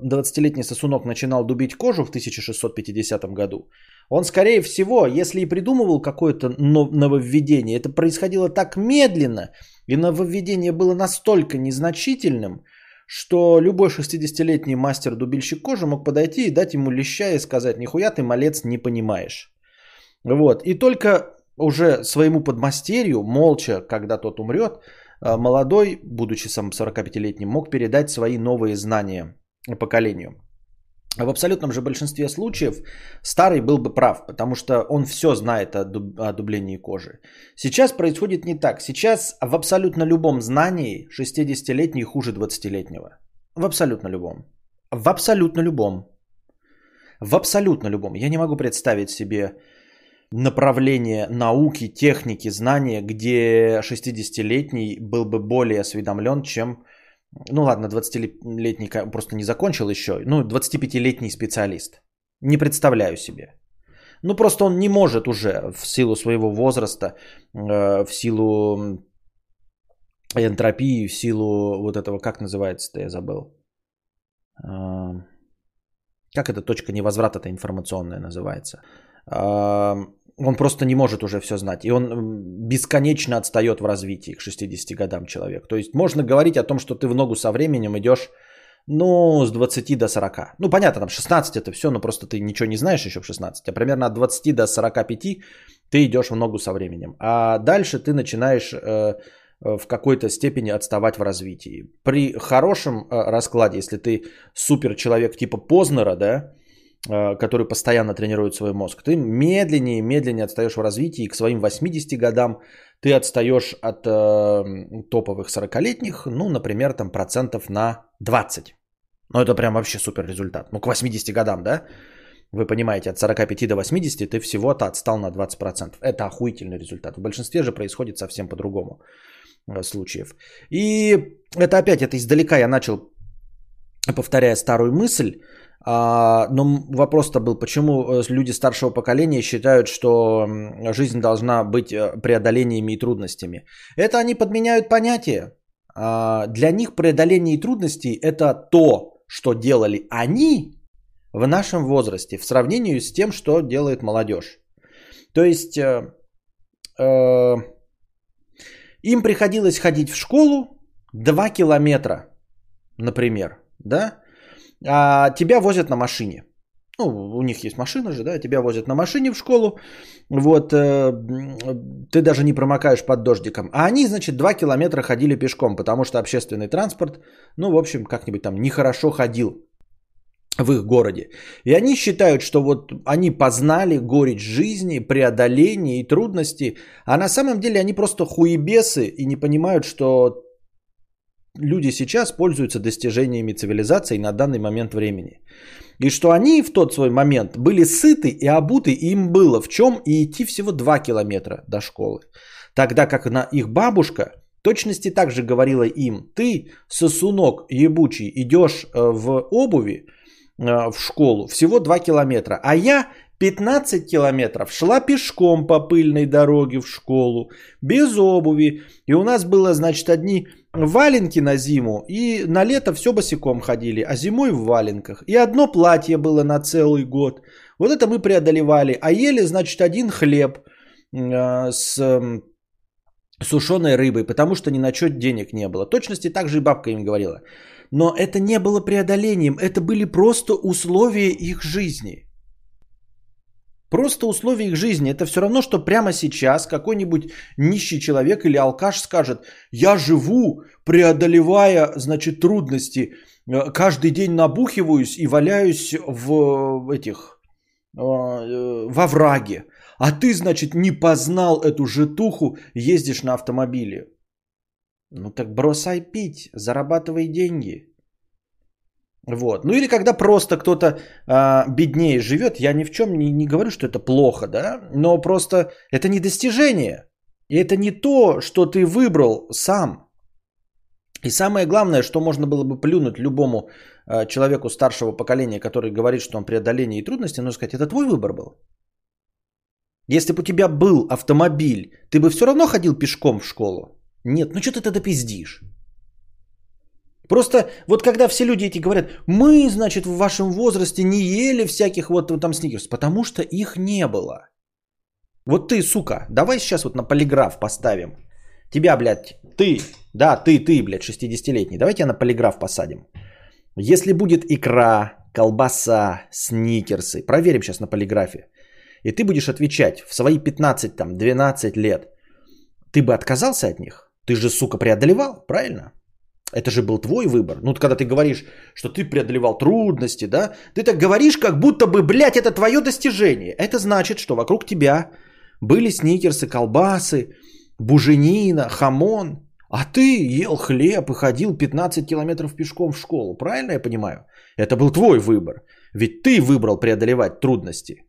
20-летний сосунок начинал дубить кожу в 1650 году, он, скорее всего, если и придумывал какое-то нововведение, это происходило так медленно, и нововведение было настолько незначительным, что любой 60-летний мастер-дубильщик кожи мог подойти и дать ему леща и сказать, нихуя ты, малец, не понимаешь. Вот. И только уже своему подмастерью, молча, когда тот умрет, молодой, будучи сам 45-летним, мог передать свои новые знания поколению. В абсолютном же большинстве случаев старый был бы прав, потому что он все знает о, дуб, о дублении кожи. Сейчас происходит не так. Сейчас в абсолютно любом знании 60-летний хуже 20-летнего. В абсолютно любом. В абсолютно любом. В абсолютно любом. Я не могу представить себе направление науки, техники, знания, где 60-летний был бы более осведомлен, чем, ну ладно, 20-летний просто не закончил еще, ну 25-летний специалист. Не представляю себе. Ну просто он не может уже в силу своего возраста, э, в силу энтропии в силу вот этого, как называется-то, я забыл. А, как эта точка невозврата-то информационная называется? Он просто не может уже все знать. И он бесконечно отстает в развитии к 60 годам человек. То есть можно говорить о том, что ты в ногу со временем идешь, ну, с 20 до 40. Ну, понятно, там 16 это все, но просто ты ничего не знаешь еще в 16. А примерно от 20 до 45 ты идешь в ногу со временем. А дальше ты начинаешь э, в какой-то степени отставать в развитии. При хорошем э, раскладе, если ты супер человек типа Познера, да, э, который постоянно тренирует свой мозг, ты медленнее и медленнее отстаешь в развитии, и к своим 80 годам ты отстаешь от э, топовых 40-летних, ну, например, там процентов на 20. Ну, это прям вообще супер результат. Ну, к 80 годам, да? Вы понимаете, от 45 до 80 ты всего-то отстал на 20%. Это охуительный результат. В большинстве же происходит совсем по-другому. Э, случаев. И это опять, это издалека я начал, повторяя старую мысль, но вопрос-то был, почему э, люди старшего поколения считают, что жизнь должна быть э, преодолениями и трудностями. Это они подменяют понятие. А, для них преодоление и трудности – это то, что делали они в нашем возрасте в сравнении с тем, что делает молодежь. То есть им приходилось ходить в школу 2 километра, например, да? А тебя возят на машине. Ну, у них есть машина же, да, тебя возят на машине в школу, вот, э, ты даже не промокаешь под дождиком. А они, значит, 2 километра ходили пешком, потому что общественный транспорт, ну, в общем, как-нибудь там нехорошо ходил в их городе. И они считают, что вот они познали горечь жизни, преодоление и трудности, а на самом деле они просто хуебесы и не понимают, что люди сейчас пользуются достижениями цивилизации на данный момент времени. И что они в тот свой момент были сыты и обуты, и им было в чем и идти всего 2 километра до школы. Тогда как на их бабушка точности также говорила им, ты, сосунок ебучий, идешь э, в обуви, Э, в школу. Всего 2 километра. А я 15 километров шла пешком по пыльной дороге в школу, без обуви. И у нас было, значит, одни валенки на зиму, и на лето все босиком ходили, а зимой в валенках. И одно платье было на целый год. Вот это мы преодолевали. А ели, значит, один хлеб э, с сушеной рыбой, потому что ни на что денег не было. Точности также и бабка им говорила. Но это не было преодолением, это были просто условия их жизни. Просто условия их жизни. Это все равно, что прямо сейчас какой-нибудь нищий человек или алкаш скажет, я живу, преодолевая, значит, трудности, э, каждый день набухиваюсь и валяюсь в этих, э, э, во враге. А ты, значит, не познал эту житуху, ездишь на автомобиле. Ну так бросай пить, зарабатывай деньги. Вот. Ну или когда просто кто-то а, беднее живет, я ни в чем не, не говорю, что это плохо, да, но просто это не достижение. И это не то, что ты выбрал сам. И самое главное, что можно было бы плюнуть любому а, человеку старшего поколения, который говорит, что он преодоление и трудности, нужно сказать, это твой выбор был. Если бы у тебя был автомобиль, ты бы все равно ходил пешком в школу. Нет, ну что ты тогда пиздишь? Просто вот когда все люди эти говорят, мы, значит, в вашем возрасте не ели всяких вот там сникерс, потому что их не было. Вот ты, сука, давай сейчас вот на полиграф поставим. Тебя, блядь, ты, да, ты, ты, блядь, 60-летний, давай тебя на полиграф посадим. Если будет икра, колбаса, сникерсы, проверим сейчас на полиграфе, и ты будешь отвечать в свои 15, там, 12 лет, ты бы отказался от них? Ты же, сука, преодолевал, правильно? Это же был твой выбор. Ну, когда ты говоришь, что ты преодолевал трудности, да, ты так говоришь, как будто бы, блядь, это твое достижение. Это значит, что вокруг тебя были сникерсы, колбасы, буженина, хамон, а ты ел хлеб и ходил 15 километров пешком в школу. Правильно я понимаю? Это был твой выбор. Ведь ты выбрал преодолевать трудности.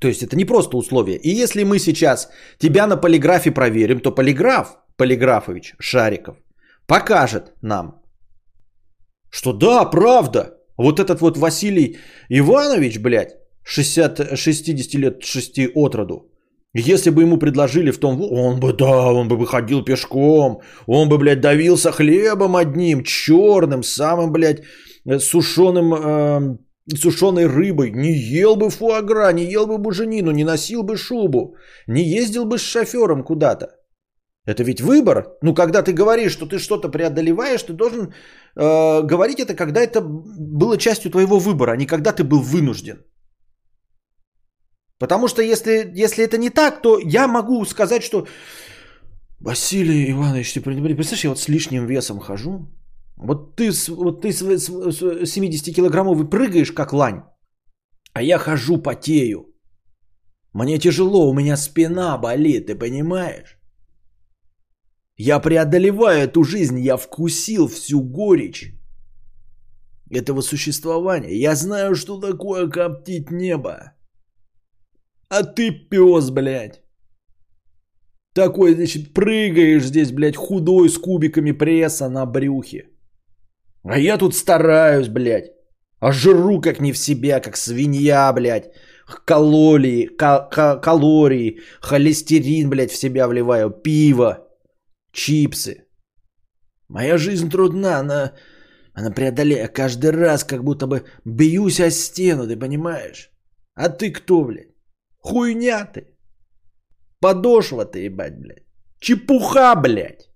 То есть это не просто условие. И если мы сейчас тебя на полиграфе проверим, то полиграф, Полиграфович Шариков, покажет нам, что да, правда, вот этот вот Василий Иванович, блядь, 60, 60 лет 6 от роду, Если бы ему предложили в том, он бы, да, он бы выходил пешком, он бы, блядь, давился хлебом одним, черным, самым, блядь, сушеным, э, сушеной рыбой, не ел бы фуагра, не ел бы буженину, не носил бы шубу, не ездил бы с шофером куда-то. Это ведь выбор. Ну, когда ты говоришь, что ты что-то преодолеваешь, ты должен э, говорить это, когда это было частью твоего выбора, а не когда ты был вынужден. Потому что если, если это не так, то я могу сказать, что Василий Иванович, ты представляешь, я вот с лишним весом хожу. Вот ты, вот ты с 70-килограммовый прыгаешь, как лань, а я хожу потею. Мне тяжело, у меня спина болит, ты понимаешь? Я преодолеваю эту жизнь, я вкусил всю горечь этого существования. Я знаю, что такое коптить небо. А ты пес, блядь. Такой, значит, прыгаешь здесь, блядь, худой с кубиками пресса на брюхе. А я тут стараюсь, блядь. А жру как не в себя, как свинья, блядь. Калории, ка- калории, холестерин, блядь, в себя вливаю, пиво, чипсы. Моя жизнь трудна, она, она преодолея каждый раз, как будто бы бьюсь о стену, ты понимаешь? А ты кто, блядь? Хуйня ты. Подошва ты, ебать, блядь. Чепуха, блядь.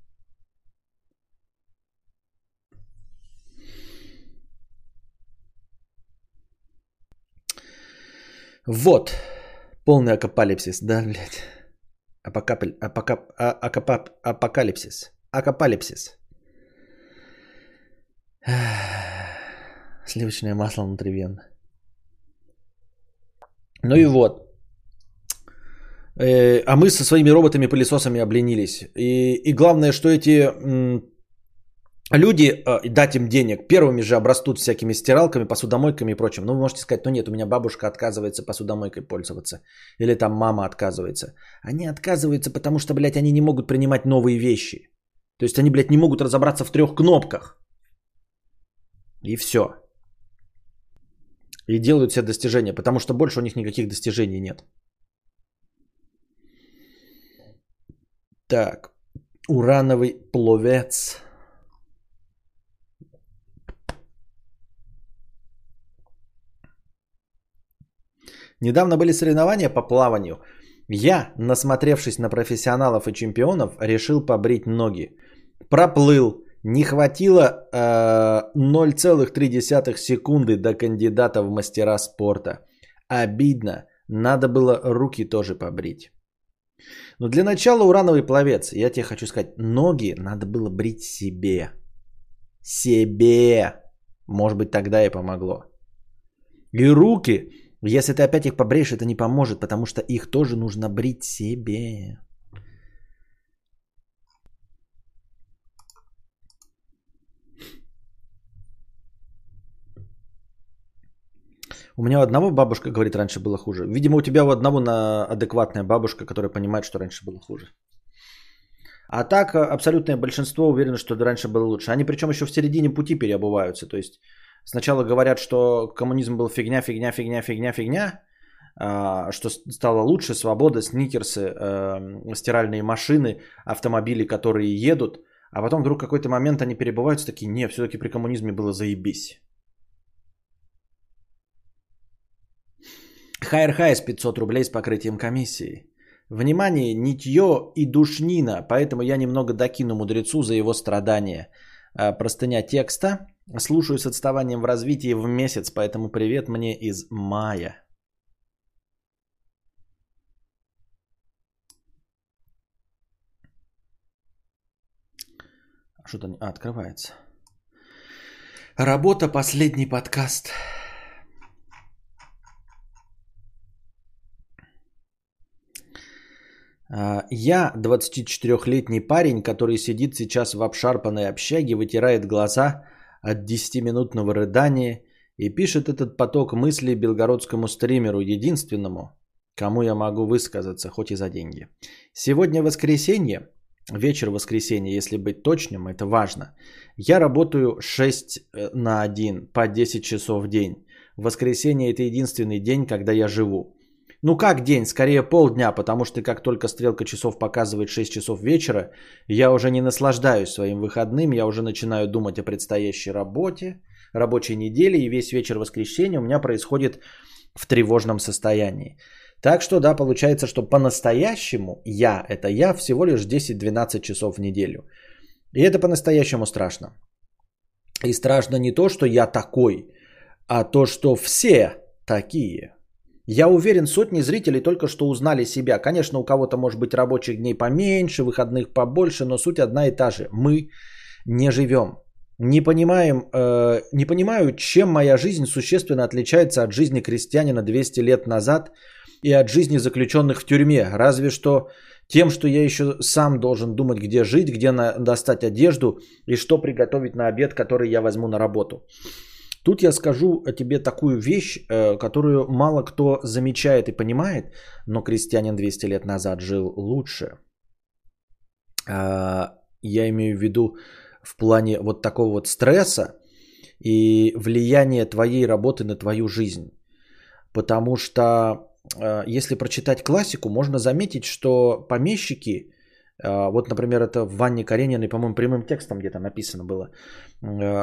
Вот. Полный акапалипсис, да, блядь. Апокапель, апокап, а, акапап, апокалипсис. Акапалипсис. Сливочное масло внутривенно. Ну и вот. Э, а мы со своими роботами-пылесосами обленились. И, и главное, что эти люди, э, дать им денег, первыми же обрастут всякими стиралками, посудомойками и прочим. Ну, вы можете сказать, ну нет, у меня бабушка отказывается посудомойкой пользоваться. Или там мама отказывается. Они отказываются, потому что, блядь, они не могут принимать новые вещи. То есть они, блядь, не могут разобраться в трех кнопках. И все. И делают все достижения, потому что больше у них никаких достижений нет. Так, урановый пловец. Недавно были соревнования по плаванию. Я, насмотревшись на профессионалов и чемпионов, решил побрить ноги. Проплыл. Не хватило э, 0,3 секунды до кандидата в мастера спорта. Обидно. Надо было руки тоже побрить. Но для начала урановый пловец. Я тебе хочу сказать, ноги надо было брить себе. Себе. Может быть, тогда и помогло. И руки если ты опять их побреешь, это не поможет, потому что их тоже нужно брить себе. У меня у одного бабушка говорит, раньше было хуже. Видимо, у тебя у одного на адекватная бабушка, которая понимает, что раньше было хуже. А так абсолютное большинство уверено, что раньше было лучше. Они причем еще в середине пути переобуваются. То есть Сначала говорят, что коммунизм был фигня, фигня, фигня, фигня, фигня, а, что стало лучше, свобода, сникерсы, эм, стиральные машины, автомобили, которые едут, а потом вдруг какой-то момент они перебываются такие, не, все-таки при коммунизме было заебись. Хайр Хайс 500 рублей с покрытием комиссии. Внимание, нитье и душнина, поэтому я немного докину мудрецу за его страдания. А, простыня текста – Слушаю с отставанием в развитии в месяц, поэтому привет мне из мая. Что-то не... А, открывается. Работа последний подкаст. А, я 24-летний парень, который сидит сейчас в обшарпанной общаге, вытирает глаза – от 10-минутного рыдания и пишет этот поток мыслей белгородскому стримеру, единственному, кому я могу высказаться, хоть и за деньги. Сегодня воскресенье, вечер воскресенья, если быть точным, это важно. Я работаю 6 э, на 1 по 10 часов в день. Воскресенье это единственный день, когда я живу. Ну как день? Скорее полдня, потому что как только стрелка часов показывает 6 часов вечера, я уже не наслаждаюсь своим выходным, я уже начинаю думать о предстоящей работе, рабочей неделе, и весь вечер воскресенья у меня происходит в тревожном состоянии. Так что да, получается, что по-настоящему я, это я, всего лишь 10-12 часов в неделю. И это по-настоящему страшно. И страшно не то, что я такой, а то, что все такие. Я уверен, сотни зрителей только что узнали себя. Конечно, у кого-то может быть рабочих дней поменьше, выходных побольше, но суть одна и та же. Мы не живем. Не, понимаем, э, не понимаю, чем моя жизнь существенно отличается от жизни крестьянина 200 лет назад и от жизни заключенных в тюрьме. Разве что тем, что я еще сам должен думать, где жить, где на, достать одежду и что приготовить на обед, который я возьму на работу. Тут я скажу тебе такую вещь, э, которую мало кто замечает и понимает, но крестьянин 200 лет назад жил лучше. А, я имею в виду в плане вот такого вот стресса и влияния твоей работы на твою жизнь. Потому что э, если прочитать классику, можно заметить, что помещики, вот, например, это в Ванне Карениной, по-моему, прямым текстом где-то написано было,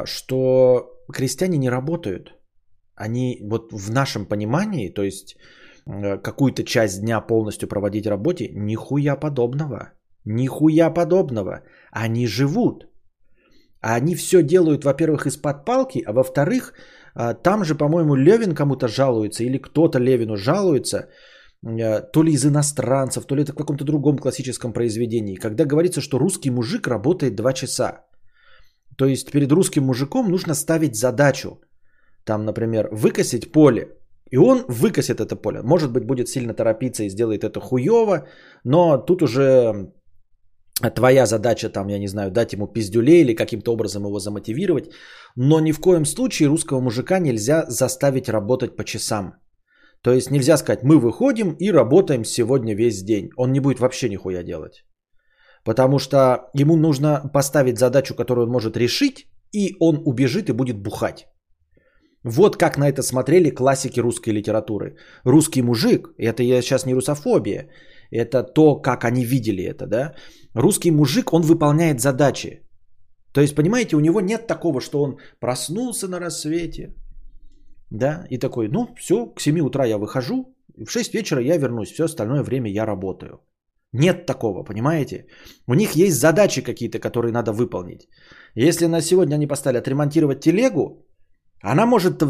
что крестьяне не работают. Они вот в нашем понимании, то есть э, какую-то часть дня полностью проводить работе, нихуя подобного. Нихуя подобного. Они живут. А они все делают, во-первых, из-под палки, а во-вторых, э, там же, по-моему, Левин кому-то жалуется, или кто-то Левину жалуется, э, то ли из иностранцев, то ли это в каком-то другом классическом произведении, когда говорится, что русский мужик работает 2 часа. То есть перед русским мужиком нужно ставить задачу. Там, например, выкосить поле. И он выкосит это поле. Может быть, будет сильно торопиться и сделает это хуево, но тут уже твоя задача, там, я не знаю, дать ему пиздюлей или каким-то образом его замотивировать. Но ни в коем случае русского мужика нельзя заставить работать по часам. То есть нельзя сказать, мы выходим и работаем сегодня весь день. Он не будет вообще нихуя делать. Потому что ему нужно поставить задачу, которую он может решить, и он убежит и будет бухать. Вот как на это смотрели классики русской литературы. Русский мужик, это я сейчас не русофобия, это то, как они видели это, да. Русский мужик, он выполняет задачи. То есть, понимаете, у него нет такого, что он проснулся на рассвете, да, и такой, ну, все, к 7 утра я выхожу, в 6 вечера я вернусь, все остальное время я работаю. Нет такого, понимаете? У них есть задачи какие-то, которые надо выполнить. Если на сегодня они поставили отремонтировать телегу, она может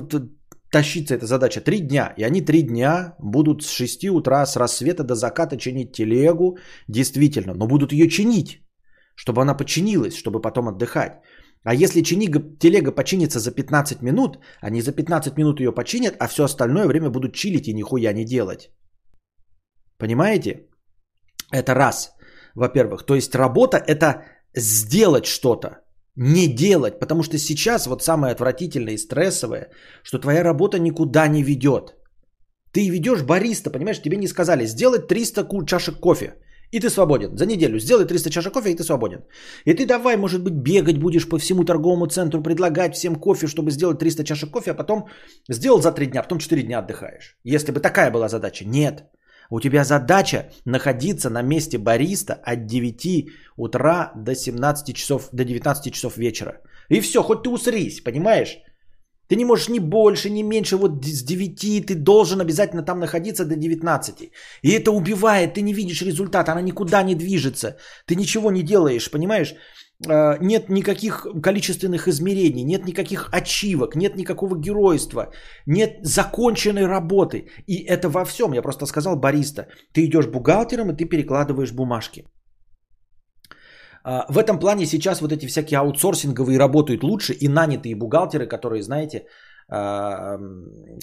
тащиться, эта задача, три дня. И они три дня будут с 6 утра, с рассвета до заката чинить телегу, действительно, но будут ее чинить, чтобы она починилась, чтобы потом отдыхать. А если чинига, телега починится за 15 минут, они за 15 минут ее починят, а все остальное время будут чилить и нихуя не делать. Понимаете? Это раз, во-первых. То есть работа это сделать что-то, не делать. Потому что сейчас вот самое отвратительное и стрессовое, что твоя работа никуда не ведет. Ты ведешь бариста, понимаешь, тебе не сказали сделать 300 чашек кофе. И ты свободен. За неделю сделай 300 чашек кофе, и ты свободен. И ты давай, может быть, бегать будешь по всему торговому центру, предлагать всем кофе, чтобы сделать 300 чашек кофе, а потом сделал за 3 дня, а потом 4 дня отдыхаешь. Если бы такая была задача. Нет. У тебя задача находиться на месте бариста от 9 утра до 17 часов, до 19 часов вечера. И все, хоть ты усрись, понимаешь? Ты не можешь ни больше, ни меньше. Вот с 9 ты должен обязательно там находиться до 19. И это убивает, ты не видишь результата, она никуда не движется. Ты ничего не делаешь, понимаешь? А, нет никаких количественных измерений, нет никаких ачивок, нет никакого геройства, нет законченной работы. И это во всем, я просто сказал бариста. Ты идешь бухгалтером и ты перекладываешь бумажки. А, в этом плане сейчас вот эти всякие аутсорсинговые работают лучше и нанятые бухгалтеры, которые, знаете, а,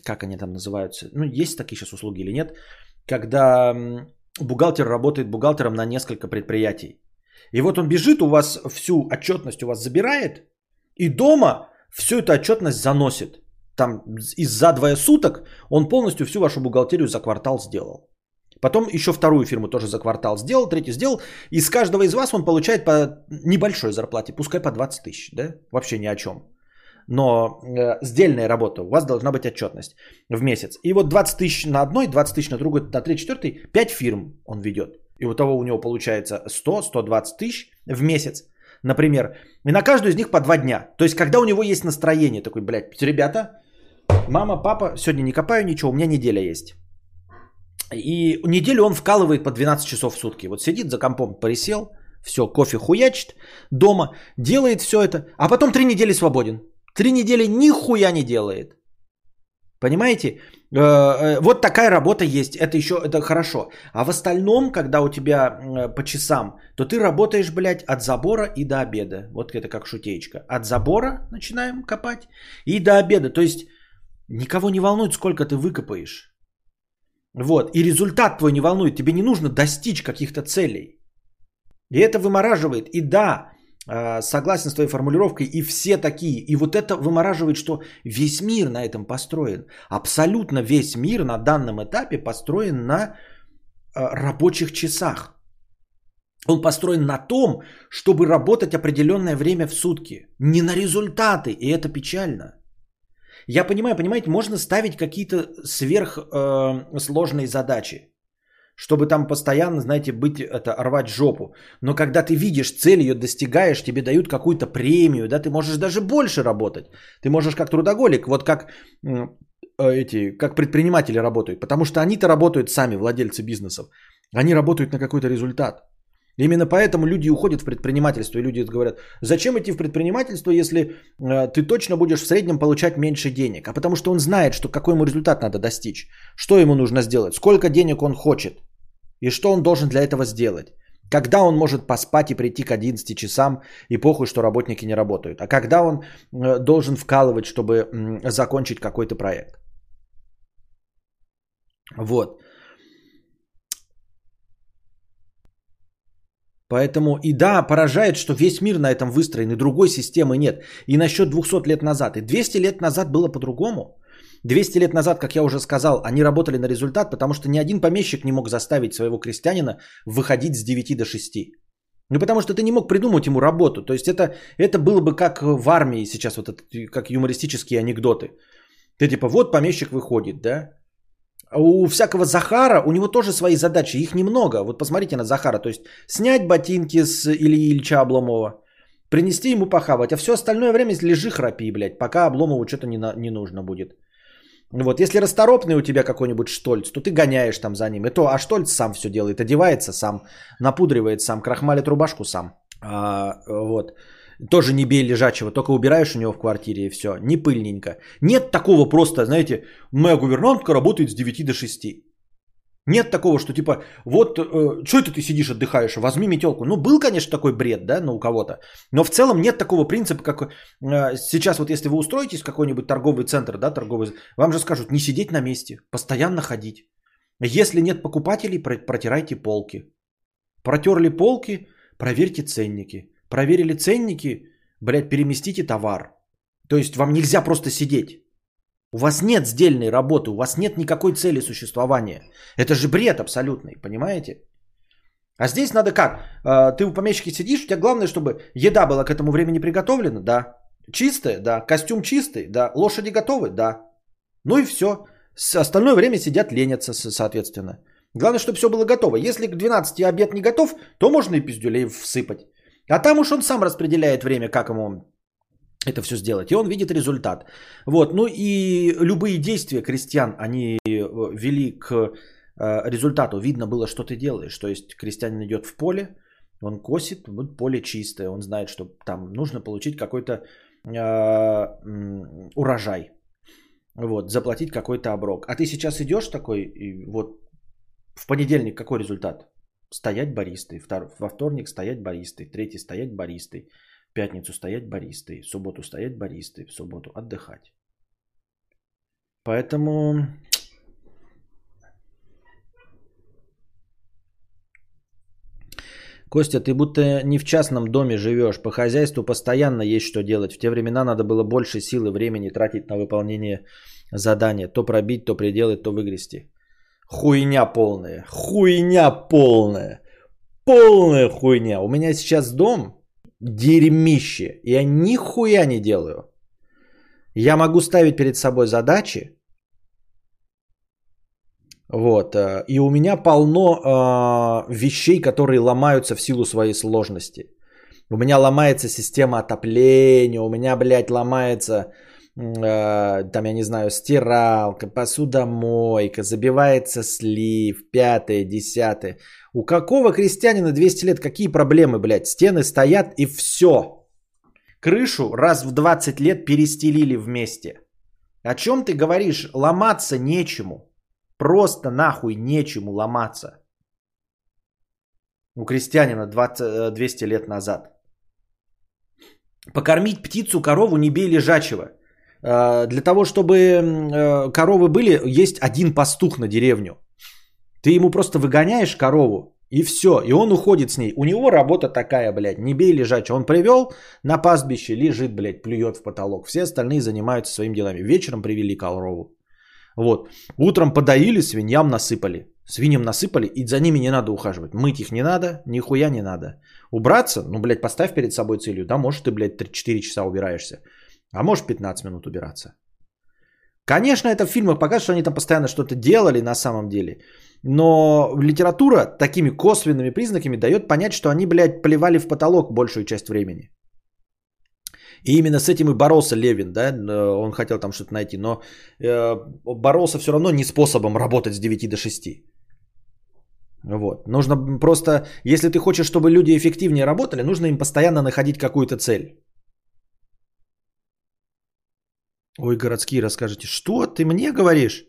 как они там называются, ну есть такие сейчас услуги или нет, когда бухгалтер работает бухгалтером на несколько предприятий. И вот он бежит, у вас всю отчетность у вас забирает, и дома всю эту отчетность заносит. Там из-за двое суток он полностью всю вашу бухгалтерию за квартал сделал. Потом еще вторую фирму тоже за квартал сделал, третью сделал. И с каждого из вас он получает по небольшой зарплате, пускай по 20 тысяч, да? Вообще ни о чем. но э, сдельная работа, у вас должна быть отчетность в месяц. И вот 20 тысяч на одной, 20 тысяч на другой, на третьей, четвертой, 5 фирм он ведет. И у того у него получается 100-120 тысяч в месяц, например. И на каждую из них по 2 дня. То есть, когда у него есть настроение, такой, блядь, ребята, мама, папа, сегодня не копаю ничего, у меня неделя есть. И неделю он вкалывает по 12 часов в сутки. Вот сидит за компом, присел, все, кофе хуячит дома, делает все это, а потом три недели свободен. Три недели нихуя не делает. Понимаете? Э, э, вот такая работа есть. Это еще это хорошо. А в остальном, когда у тебя э, по часам, то ты работаешь, блядь, от забора и до обеда. Вот это как шутеечка. От забора начинаем копать и до обеда. То есть никого не волнует, сколько ты выкопаешь. Вот. И результат твой не волнует. Тебе не нужно достичь каких-то целей. И это вымораживает. И да, а, согласен с твоей формулировкой, и все такие. И вот это вымораживает, что весь мир на этом построен. Абсолютно весь мир на данном этапе построен на а, рабочих часах. Он построен на том, чтобы работать определенное время в сутки. Не на результаты, и это печально. Я понимаю, понимаете, можно ставить какие-то сверхсложные э, задачи чтобы там постоянно, знаете, быть, это, рвать жопу. Но когда ты видишь цель, ее достигаешь, тебе дают какую-то премию, да, ты можешь даже больше работать. Ты можешь как трудоголик, вот как э, эти, как предприниматели работают, потому что они-то работают сами, владельцы бизнесов. Они работают на какой-то результат. Именно поэтому люди уходят в предпринимательство, и люди говорят, зачем идти в предпринимательство, если э, ты точно будешь в среднем получать меньше денег? А потому что он знает, что какой ему результат надо достичь, что ему нужно сделать, сколько денег он хочет, и что он должен для этого сделать. Когда он может поспать и прийти к 11 часам, и похуй, что работники не работают. А когда он э, должен вкалывать, чтобы закончить какой-то проект. Вот. Поэтому и да, поражает, что весь мир на этом выстроен, и другой системы нет. И насчет 200 лет назад. И 200 лет назад было по-другому. 200 лет назад, как я уже сказал, они работали на результат, потому что ни один помещик не мог заставить своего крестьянина выходить с 9 до 6. Ну, потому что ты не мог придумать ему работу. То есть это, это было бы как в армии сейчас, вот это, как юмористические анекдоты. Ты типа, вот помещик выходит, да? У всякого Захара, у него тоже свои задачи, их немного. Вот посмотрите на Захара, то есть снять ботинки с Ильи Ильича Обломова, принести ему похавать, а все остальное время лежи храпи, блядь, пока Обломову что-то не, на, не нужно будет. Вот, если расторопный у тебя какой-нибудь Штольц, то ты гоняешь там за ним. И то, а Штольц сам все делает, одевается сам, напудривает сам, крахмалит рубашку сам. А, вот. Тоже не бей лежачего, только убираешь у него в квартире и все. Не пыльненько. Нет такого просто, знаете, моя гувернантка работает с 9 до 6. Нет такого, что типа, вот, э, что это ты сидишь, отдыхаешь, возьми метелку. Ну, был, конечно, такой бред, да, ну, у кого-то. Но в целом нет такого принципа, как э, сейчас вот если вы устроитесь в какой-нибудь торговый центр, да, торговый, вам же скажут, не сидеть на месте, постоянно ходить. Если нет покупателей, протирайте полки. Протерли полки, проверьте ценники. Проверили ценники, блядь, переместите товар. То есть вам нельзя просто сидеть. У вас нет сдельной работы, у вас нет никакой цели существования. Это же бред абсолютный, понимаете? А здесь надо как? А, ты у помещики сидишь, у тебя главное, чтобы еда была к этому времени приготовлена, да. Чистая, да. Костюм чистый, да. Лошади готовы, да. Ну и все. Остальное время сидят, ленятся, соответственно. Главное, чтобы все было готово. Если к 12 обед не готов, то можно и пиздюлей всыпать. А там уж он сам распределяет время, как ему это все сделать. И он видит результат. Вот. Ну и любые действия крестьян, они э, вели к э, результату. Видно было, что ты делаешь. То есть крестьянин идет в поле, он косит, вот поле чистое, он знает, что там нужно получить какой-то э, урожай. Вот, заплатить какой-то оброк. А ты сейчас идешь такой, и вот в понедельник какой результат? Стоять баристой. Во вторник стоять баристой. Третий стоять баристой пятницу стоять баристой, в субботу стоять баристой, в субботу отдыхать. Поэтому Костя, ты будто не в частном доме живешь. По хозяйству постоянно есть что делать. В те времена надо было больше силы, времени тратить на выполнение задания. То пробить, то приделать, то выгрести. Хуйня полная. Хуйня полная. Полная хуйня. У меня сейчас дом, дерьмище. Я нихуя не делаю. Я могу ставить перед собой задачи, вот, э, и у меня полно э, вещей, которые ломаются в силу своей сложности. У меня ломается система отопления, у меня, блядь, ломается, там, я не знаю, стиралка, посудомойка, забивается слив, пятое, десятое. У какого крестьянина 200 лет какие проблемы, блядь? Стены стоят и все. Крышу раз в 20 лет перестелили вместе. О чем ты говоришь? Ломаться нечему. Просто нахуй нечему ломаться. У крестьянина 20, 200 э, лет назад. Покормить птицу, корову не бей лежачего. Э, для того, чтобы э, коровы были, есть один пастух на деревню. Ты ему просто выгоняешь корову, и все, и он уходит с ней. У него работа такая, блядь, не бей лежачего. Он привел на пастбище, лежит, блядь, плюет в потолок. Все остальные занимаются своими делами. Вечером привели корову. Вот. Утром подоили, свиньям насыпали. Свиньям насыпали, и за ними не надо ухаживать. Мыть их не надо, нихуя не надо. Убраться, ну, блядь, поставь перед собой целью. Да, может, ты, блядь, 3-4 часа убираешься. А может, 15 минут убираться. Конечно, это в фильмах показывает, что они там постоянно что-то делали на самом деле. Но литература такими косвенными признаками дает понять, что они, блядь, плевали в потолок большую часть времени. И именно с этим и боролся Левин, да, он хотел там что-то найти, но э, боролся все равно не способом работать с 9 до 6. Вот. Нужно просто, если ты хочешь, чтобы люди эффективнее работали, нужно им постоянно находить какую-то цель. Ой, городские расскажете. Что ты мне говоришь?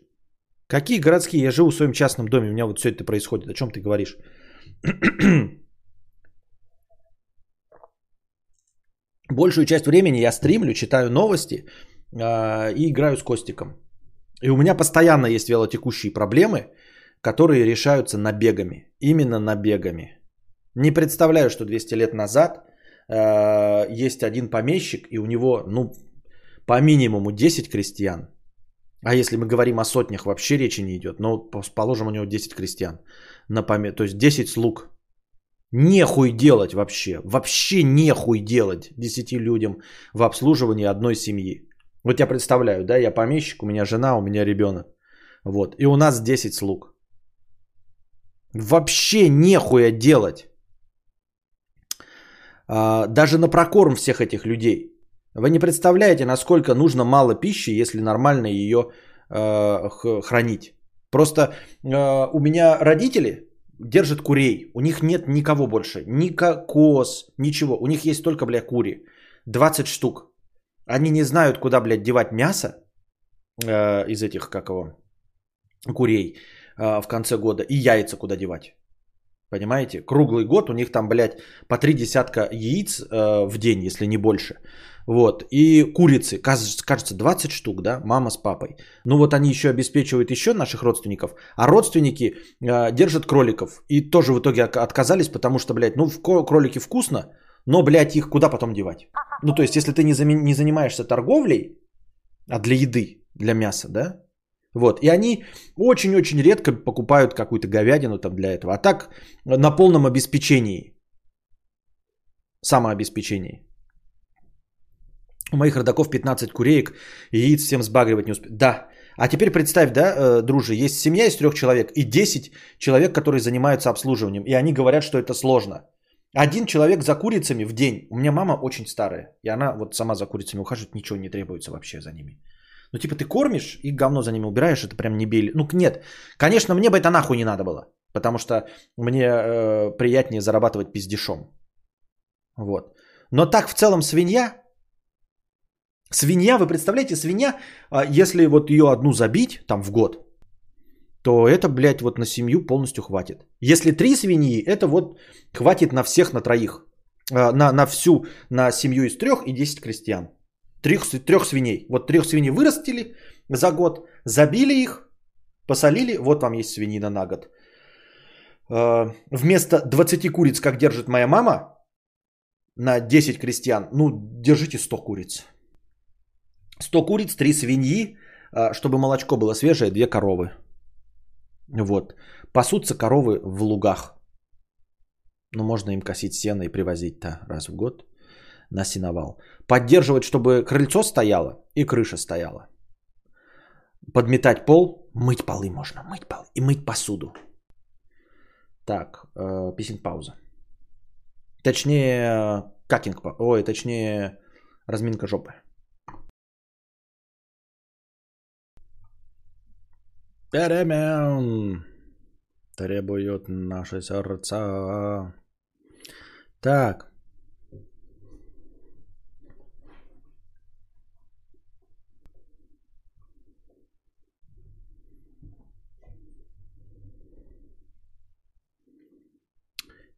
Какие городские? Я живу в своем частном доме, у меня вот все это происходит. О чем ты говоришь? Большую часть времени я стримлю, читаю новости э, и играю с Костиком. И у меня постоянно есть велотекущие проблемы, которые решаются набегами. Именно набегами. Не представляю, что 200 лет назад э, есть один помещик, и у него, ну, по минимуму 10 крестьян. А если мы говорим о сотнях, вообще речи не идет. Но положим, у него 10 крестьян. На память, то есть 10 слуг. Нехуй делать вообще. Вообще нехуй делать 10 людям в обслуживании одной семьи. Вот я представляю, да, я помещик, у меня жена, у меня ребенок. Вот. И у нас 10 слуг. Вообще нехуя делать. А, даже на прокорм всех этих людей. Вы не представляете, насколько нужно мало пищи, если нормально ее э, хранить. Просто э, у меня родители держат курей. У них нет никого больше. Ни коз, ничего. У них есть только, бля, кури. 20 штук. Они не знают, куда, блядь, девать мясо э, из этих, как его, курей э, в конце года. И яйца куда девать. Понимаете? Круглый год у них там, блядь, по три десятка яиц э, в день, если не больше. Вот. И курицы, кажется, 20 штук, да, мама с папой. Ну вот они еще обеспечивают еще наших родственников, а родственники э, держат кроликов. И тоже в итоге отказались, потому что, блядь, ну кролики вкусно, но, блядь, их куда потом девать? Ну то есть, если ты не, зам... не занимаешься торговлей, а для еды, для мяса, да, вот. И они очень-очень редко покупают какую-то говядину там для этого. А так на полном обеспечении. Самообеспечении. У моих родаков 15 куреек, яиц всем сбагривать не успеют. Да. А теперь представь, да, э, дружи, есть семья из трех человек и 10 человек, которые занимаются обслуживанием. И они говорят, что это сложно. Один человек за курицами в день. У меня мама очень старая. И она вот сама за курицами ухаживает, ничего не требуется вообще за ними. Ну, типа, ты кормишь и говно за ними убираешь, это прям не бей. Ну, нет. Конечно, мне бы это нахуй не надо было. Потому что мне э, приятнее зарабатывать пиздешом. Вот. Но так в целом свинья, Свинья, вы представляете, свинья, а, если вот ее одну забить там в год, то это, блядь, вот на семью полностью хватит. Если три свиньи, это вот хватит на всех, на троих. А, на, на всю, на семью из трех и 10 крестьян. Трех, трех свиней. Вот трех свиней вырастили за год, забили их, посолили, вот вам есть свинина на год. А, вместо 20 куриц, как держит моя мама, на 10 крестьян, ну, держите 100 куриц. 100 куриц, 3 свиньи, а, чтобы молочко было свежее, 2 коровы. Вот. Пасутся коровы в лугах. Ну, можно им косить сено и привозить-то раз в год. на синовал. Поддерживать, чтобы крыльцо стояло и крыша стояла. Подметать пол, мыть полы можно, мыть полы и мыть посуду. Так, э, писинг пауза. Точнее, какинг, ой, точнее, разминка жопы. Перемен требуют наши сердца. Так.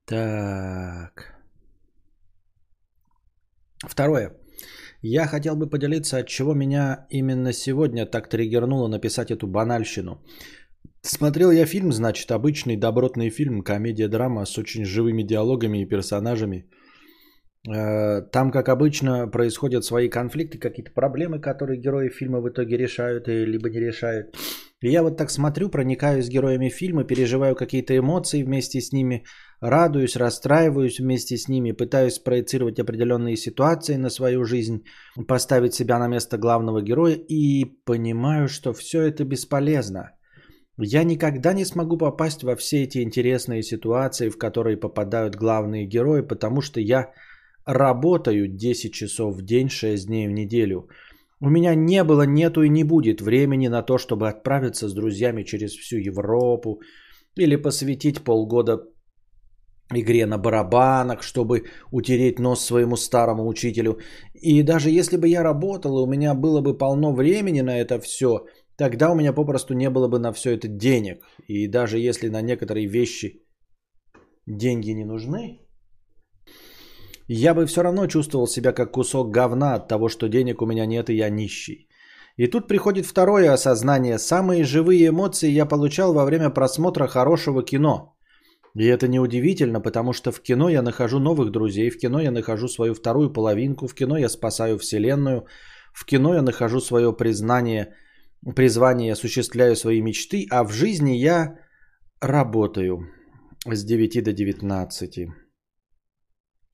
Так. Второе. Я хотел бы поделиться, от чего меня именно сегодня так триггернуло написать эту банальщину. Смотрел я фильм, значит, обычный добротный фильм, комедия-драма с очень живыми диалогами и персонажами. Э, там, как обычно, происходят свои конфликты, какие-то проблемы, которые герои фильма в итоге решают и либо не решают. И я вот так смотрю, проникаю с героями фильма, переживаю какие-то эмоции вместе с ними, радуюсь, расстраиваюсь вместе с ними, пытаюсь проецировать определенные ситуации на свою жизнь, поставить себя на место главного героя и понимаю, что все это бесполезно. Я никогда не смогу попасть во все эти интересные ситуации, в которые попадают главные герои, потому что я работаю 10 часов в день, 6 дней в неделю. У меня не было, нету и не будет времени на то, чтобы отправиться с друзьями через всю Европу или посвятить полгода игре на барабанах, чтобы утереть нос своему старому учителю. И даже если бы я работал, и у меня было бы полно времени на это все, тогда у меня попросту не было бы на все это денег. И даже если на некоторые вещи деньги не нужны, я бы все равно чувствовал себя как кусок говна от того, что денег у меня нет и я нищий. И тут приходит второе осознание. Самые живые эмоции я получал во время просмотра хорошего кино. И это неудивительно, потому что в кино я нахожу новых друзей, в кино я нахожу свою вторую половинку, в кино я спасаю вселенную, в кино я нахожу свое признание, призвание, осуществляю свои мечты, а в жизни я работаю с 9 до 19.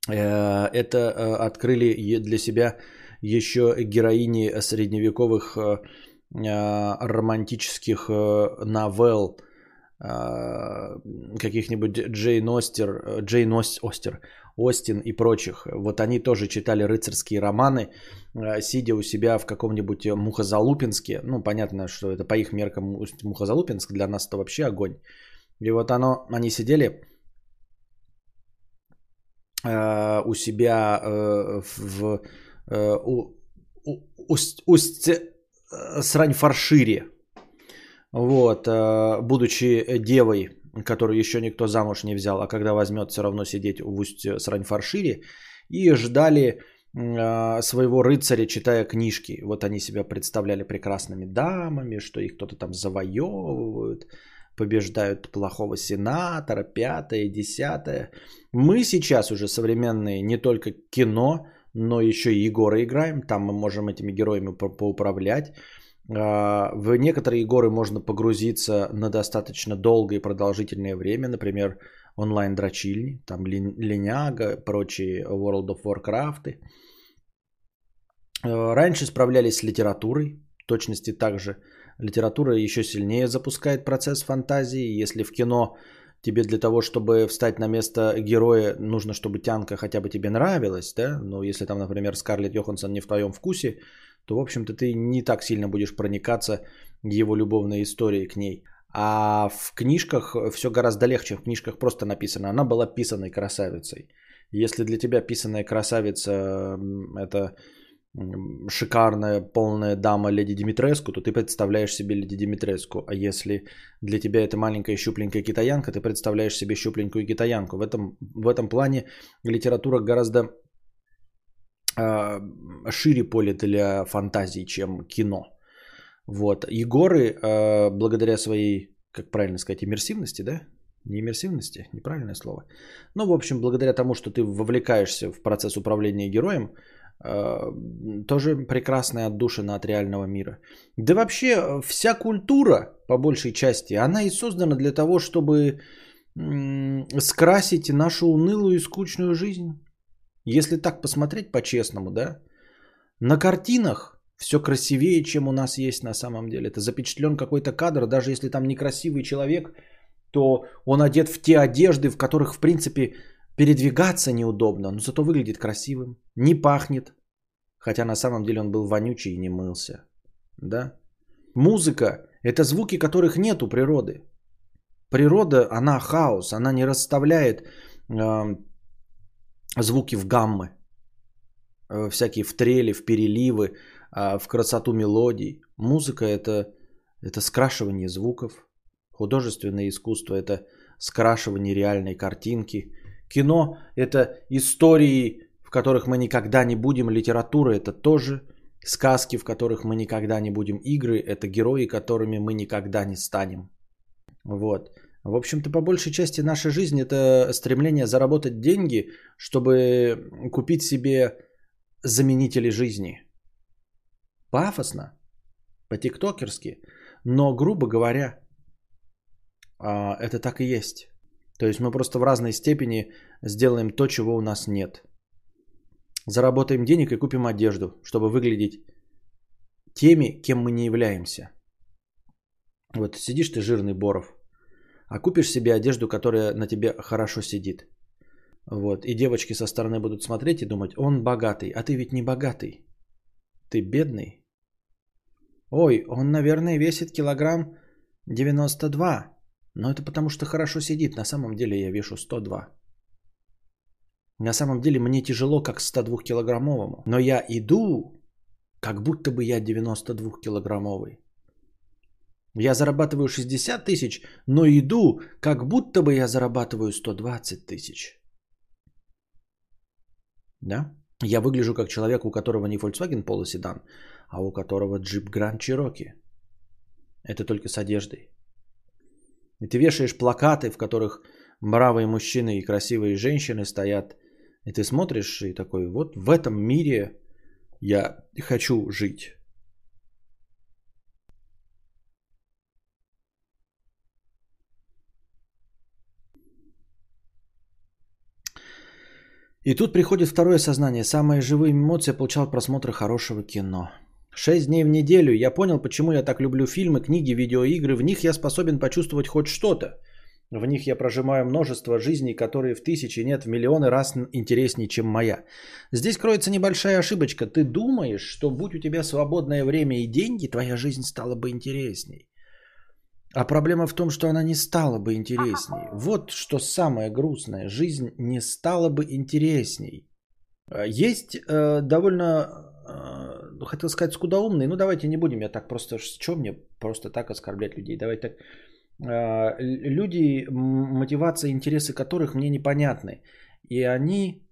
Э, это э, открыли для себя еще героини средневековых э, романтических новелл, каких-нибудь Джейн Остер, Джейн Остер, Остин и прочих. Вот они тоже читали рыцарские романы, сидя у себя в каком-нибудь Мухозалупинске. Ну, понятно, что это по их меркам Мухозалупинск, для нас это вообще огонь. И вот оно, они сидели Э, у себя э, в э, у, у, усть срань фаршире. Вот, будучи девой, которую еще никто замуж не взял, а когда возьмет, все равно сидеть в усть срань фаршире, и ждали своего рыцаря, читая книжки. Вот они себя представляли прекрасными дамами, что их кто-то там завоевывают, побеждают плохого сенатора, пятое, десятое. Мы сейчас уже современные не только кино, но еще и Егоры играем. Там мы можем этими героями по поуправлять. А, в некоторые игры можно погрузиться на достаточно долгое и продолжительное время, например, онлайн-дрочильни, там Линяга, прочие World of Warcraft. А, раньше справлялись с литературой, точности также Литература еще сильнее запускает процесс фантазии. Если в кино тебе для того, чтобы встать на место героя, нужно, чтобы тянка хотя бы тебе нравилась, да, но если там, например, Скарлетт Йоханссон не в твоем вкусе, то, в общем-то, ты не так сильно будешь проникаться его любовной историей к ней. А в книжках все гораздо легче. В книжках просто написано, она была писаной красавицей. Если для тебя писаная красавица это шикарная, полная дама Леди Димитреску, то ты представляешь себе Леди Димитреску. А если для тебя это маленькая щупленькая китаянка, ты представляешь себе щупленькую китаянку. В этом, в этом плане литература гораздо шире поле для фантазии, чем кино. Вот. Егоры, э, благодаря своей, как правильно сказать, иммерсивности, да? Не иммерсивности, неправильное слово. Ну, в общем, благодаря тому, что ты вовлекаешься в процесс управления героем, Э, тоже прекрасная отдушина от реального мира. Да вообще э, вся культура, по большей части, она и создана для того, чтобы скрасить нашу унылую и скучную жизнь. Если так посмотреть по-честному, да, на картинах все красивее, чем у нас есть на самом деле. Это запечатлен какой-то кадр, даже если там некрасивый человек, то он одет в те одежды, в которых, в принципе, передвигаться неудобно, но зато выглядит красивым, не пахнет, хотя на самом деле он был вонючий и не мылся. Да? Музыка – это звуки, которых нет у природы. Природа, она хаос, она не расставляет э, звуки в гаммы, э, всякие в трели, в переливы, э, в красоту мелодий. Музыка это, это скрашивание звуков, художественное искусство это скрашивание реальной картинки. Кино это истории, в которых мы никогда не будем, литература это тоже сказки, в которых мы никогда не будем, игры это герои, которыми мы никогда не станем. Вот. В общем-то, по большей части наша жизнь это стремление заработать деньги, чтобы купить себе заменители жизни. Пафосно, по-тиктокерски, но, грубо говоря, а, это так и есть. То есть мы просто в разной степени сделаем то, чего у нас нет. Заработаем денег и купим одежду, чтобы выглядеть теми, кем мы не являемся. Вот сидишь ты жирный Боров, а купишь себе одежду, которая на тебе хорошо сидит. Вот. И девочки со стороны будут смотреть и думать, он богатый, а ты ведь не богатый. Ты бедный. Ой, он, наверное, весит килограмм 92. Но это потому, что хорошо сидит. На самом деле я вешу 102. На самом деле мне тяжело, как 102 килограммовому. Но я иду, как будто бы я 92 килограммовый. Я зарабатываю 60 тысяч, но иду, как будто бы я зарабатываю 120 тысяч. Да? Я выгляжу как человек, у которого не Volkswagen Polo седан, а у которого Jeep Grand Cherokee. Это только с одеждой. И ты вешаешь плакаты, в которых бравые мужчины и красивые женщины стоят. И ты смотришь и такой, вот в этом мире я хочу жить. И тут приходит второе сознание. Самые живые эмоции я получал от просмотра хорошего кино. Шесть дней в неделю. Я понял, почему я так люблю фильмы, книги, видеоигры. В них я способен почувствовать хоть что-то. В них я прожимаю множество жизней, которые в тысячи, нет, в миллионы раз интереснее, чем моя. Здесь кроется небольшая ошибочка. Ты думаешь, что будь у тебя свободное время и деньги, твоя жизнь стала бы интересней. А проблема в том, что она не стала бы интересней. Вот что самое грустное. Жизнь не стала бы интересней. А, есть э, довольно, э, хотел сказать, скудоумный. Ну, давайте не будем, я так просто, что мне просто так оскорблять людей. Давайте так. Э, люди, мотивация, интересы которых мне непонятны. И они,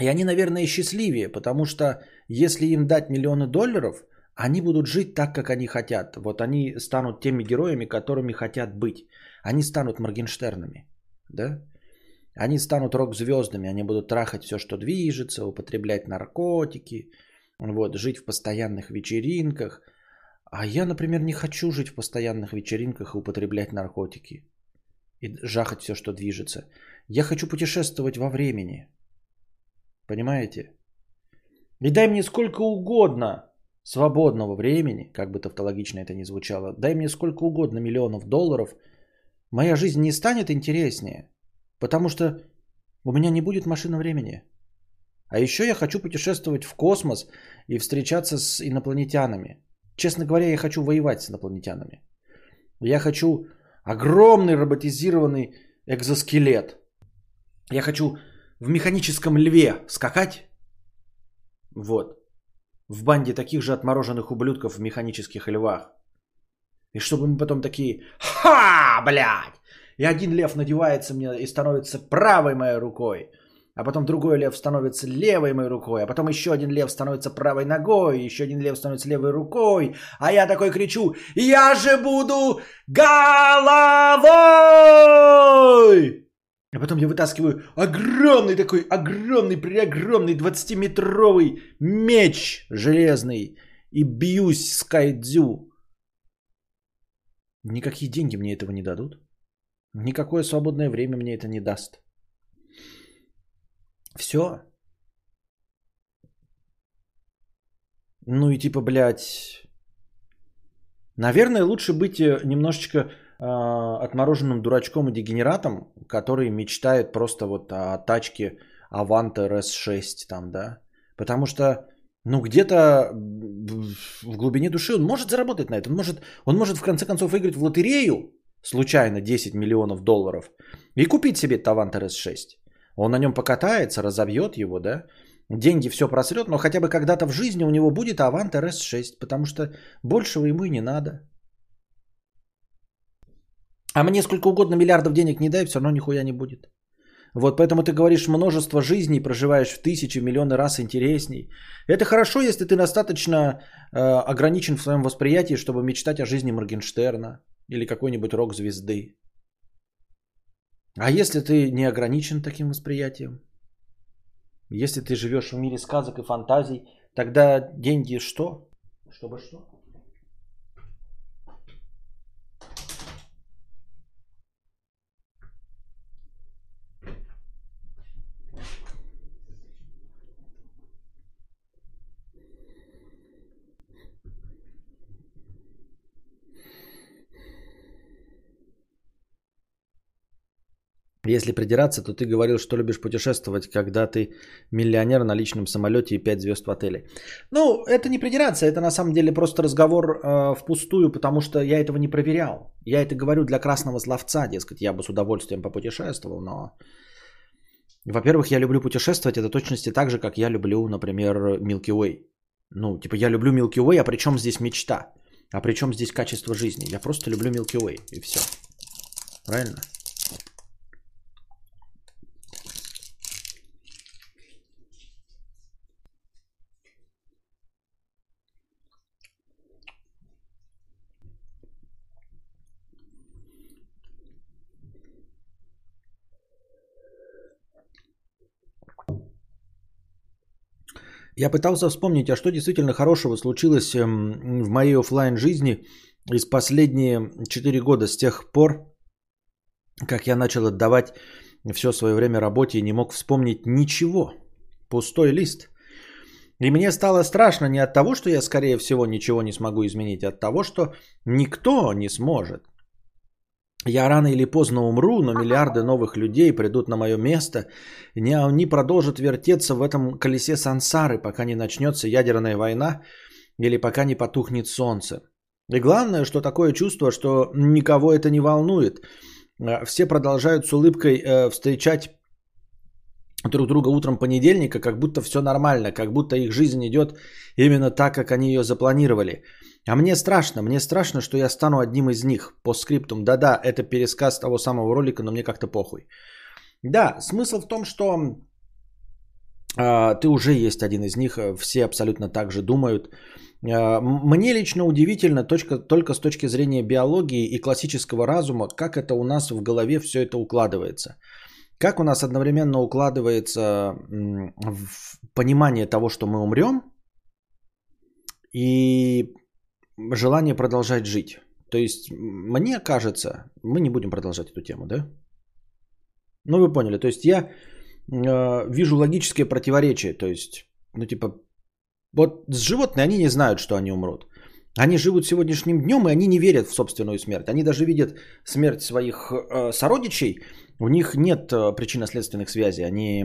и они, наверное, счастливее, потому что если им дать миллионы долларов – они будут жить так, как они хотят. Вот они станут теми героями, которыми хотят быть. Они станут Моргенштернами. Да? Они станут рок-звездами, они будут трахать все, что движется, употреблять наркотики, вот, жить в постоянных вечеринках. А я, например, не хочу жить в постоянных вечеринках и употреблять наркотики. И жахать все, что движется. Я хочу путешествовать во времени. Понимаете? И дай мне сколько угодно свободного времени, как бы тавтологично это ни звучало, дай мне сколько угодно миллионов долларов, моя жизнь не станет интереснее, потому что у меня не будет машины времени. А еще я хочу путешествовать в космос и встречаться с инопланетянами. Честно говоря, я хочу воевать с инопланетянами. Я хочу огромный роботизированный экзоскелет. Я хочу в механическом льве скакать. Вот в банде таких же отмороженных ублюдков в механических львах. И чтобы мы потом такие, ха, блядь! И один лев надевается мне и становится правой моей рукой. А потом другой лев становится левой моей рукой. А потом еще один лев становится правой ногой. Еще один лев становится левой рукой. А я такой кричу, я же буду головой! А потом я вытаскиваю огромный такой, огромный, преогромный 20-метровый меч железный и бьюсь с кайдзю. Никакие деньги мне этого не дадут. Никакое свободное время мне это не даст. Все. Ну и типа, блядь, наверное, лучше быть э, немножечко отмороженным дурачком и дегенератом, который мечтает просто вот о тачке Avante RS6 там, да. Потому что, ну, где-то в глубине души он может заработать на это. Он может, он может в конце концов выиграть в лотерею случайно 10 миллионов долларов и купить себе Тавант RS6. Он на нем покатается, разобьет его, да, деньги все просрет, но хотя бы когда-то в жизни у него будет Avant RS6, потому что большего ему и не надо. А мне сколько угодно миллиардов денег не дай, все равно нихуя не будет. Вот поэтому ты говоришь, множество жизней проживаешь в тысячи, миллионы раз интересней. Это хорошо, если ты достаточно э, ограничен в своем восприятии, чтобы мечтать о жизни Моргенштерна или какой-нибудь рок-звезды. А если ты не ограничен таким восприятием? Если ты живешь в мире сказок и фантазий, тогда деньги что? Чтобы что? Если придираться, то ты говорил, что любишь путешествовать, когда ты миллионер на личном самолете и 5 звезд в отеле. Ну, это не придираться, это на самом деле просто разговор э, впустую, потому что я этого не проверял. Я это говорю для красного словца, дескать, я бы с удовольствием попутешествовал, но... Во-первых, я люблю путешествовать, это точности так же, как я люблю, например, Milky Way. Ну, типа, я люблю Milky Way, а при чем здесь мечта? А при чем здесь качество жизни? Я просто люблю Milky Way, и все. Правильно? Я пытался вспомнить, а что действительно хорошего случилось эм, в моей офлайн жизни из последние 4 года с тех пор, как я начал отдавать все свое время работе и не мог вспомнить ничего. Пустой лист. И мне стало страшно не от того, что я, скорее всего, ничего не смогу изменить, а от того, что никто не сможет. Я рано или поздно умру, но миллиарды новых людей придут на мое место, и они продолжат вертеться в этом колесе сансары, пока не начнется ядерная война или пока не потухнет солнце. И главное, что такое чувство, что никого это не волнует. Э, все продолжают с улыбкой э, встречать друг друга утром понедельника, как будто все нормально, как будто их жизнь идет именно так, как они ее запланировали – а мне страшно, мне страшно, что я стану одним из них. По скриптум, да-да, это пересказ того самого ролика, но мне как-то похуй. Да, смысл в том, что э, ты уже есть один из них, э, все абсолютно так же думают. Э, мне лично удивительно точка, только с точки зрения биологии и классического разума, как это у нас в голове все это укладывается. Как у нас одновременно укладывается понимание того, что мы умрем, и желание продолжать жить. То есть, мне кажется, мы не будем продолжать эту тему, да? Ну, вы поняли. То есть, я э, вижу логическое противоречие. То есть, ну, типа, вот с животные, они не знают, что они умрут. Они живут сегодняшним днем, и они не верят в собственную смерть. Они даже видят смерть своих э, сородичей. У них нет э, причинно-следственных связей. Они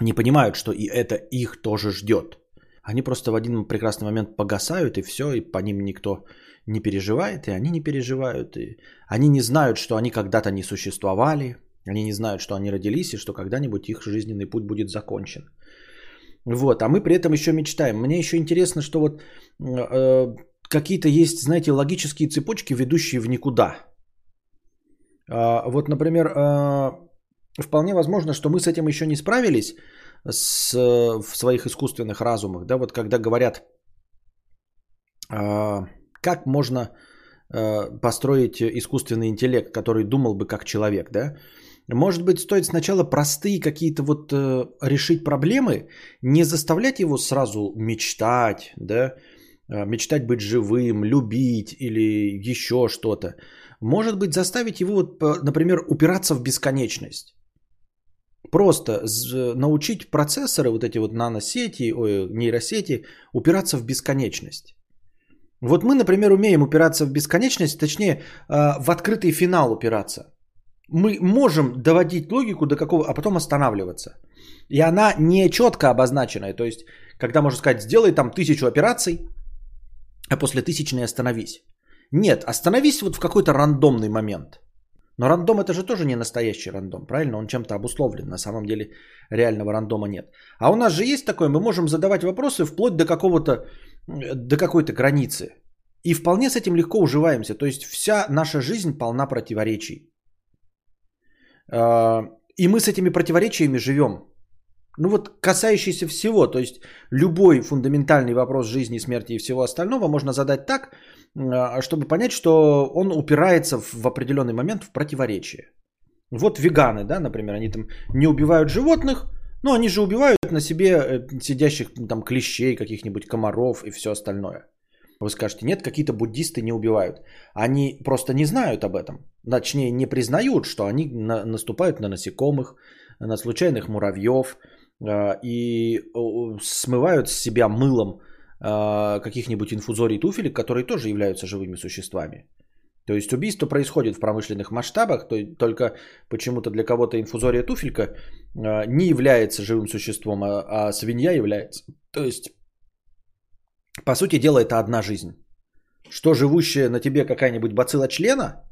не понимают, что и это их тоже ждет. Они просто в один прекрасный момент погасают, и все, и по ним никто не переживает, и они не переживают. И они не знают, что они когда-то не существовали, они не знают, что они родились, и что когда-нибудь их жизненный путь будет закончен. Вот, а мы при этом еще мечтаем. Мне еще интересно, что вот э, какие-то есть, знаете, логические цепочки, ведущие в никуда. Э, вот, например, э, вполне возможно, что мы с этим еще не справились, с, в своих искусственных разумах, да, вот когда говорят, э, как можно э, построить искусственный интеллект, который думал бы как человек, да, может быть, стоит сначала простые какие-то вот э, решить проблемы, не заставлять его сразу мечтать, да, э, мечтать быть живым, любить или еще что-то. Может быть, заставить его, вот, например, упираться в бесконечность. Просто научить процессоры, вот эти вот наносети, ой, нейросети, упираться в бесконечность. Вот мы, например, умеем упираться в бесконечность, точнее, а, в открытый финал упираться. Мы можем доводить логику до какого, а потом останавливаться. И она не четко обозначенная. То есть, когда можно сказать, сделай там тысячу операций, а после тысячной остановись. Нет, остановись вот в какой-то рандомный момент. Но рандом это же тоже не настоящий рандом, правильно? Он чем-то обусловлен. На самом деле реального рандома нет. А у нас же есть такое, мы можем задавать вопросы вплоть до какого-то, до какой-то границы. И вполне с этим легко уживаемся. То есть вся наша жизнь полна противоречий. А, и мы с этими противоречиями живем. Ну вот касающийся всего, то есть любой фундаментальный вопрос жизни, смерти и всего остального можно задать так, а, чтобы понять, что он упирается в определенный момент в противоречие. Вот веганы, да, например, они там не убивают животных, но они же убивают на себе э, сидящих там клещей, каких-нибудь комаров и все остальное. Вы скажете, нет, какие-то буддисты не убивают. Они просто не знают об этом. Точнее, не признают, что они на, наступают на насекомых, на случайных муравьев и смывают с себя мылом э, каких-нибудь инфузорий туфелек, которые тоже являются живыми существами. То есть убийство происходит в промышленных масштабах, то, только почему-то для кого-то инфузория туфелька э, не является живым существом, а, а свинья является. То есть по сути дела, это одна жизнь. Что живущая на тебе какая-нибудь бацилла члена,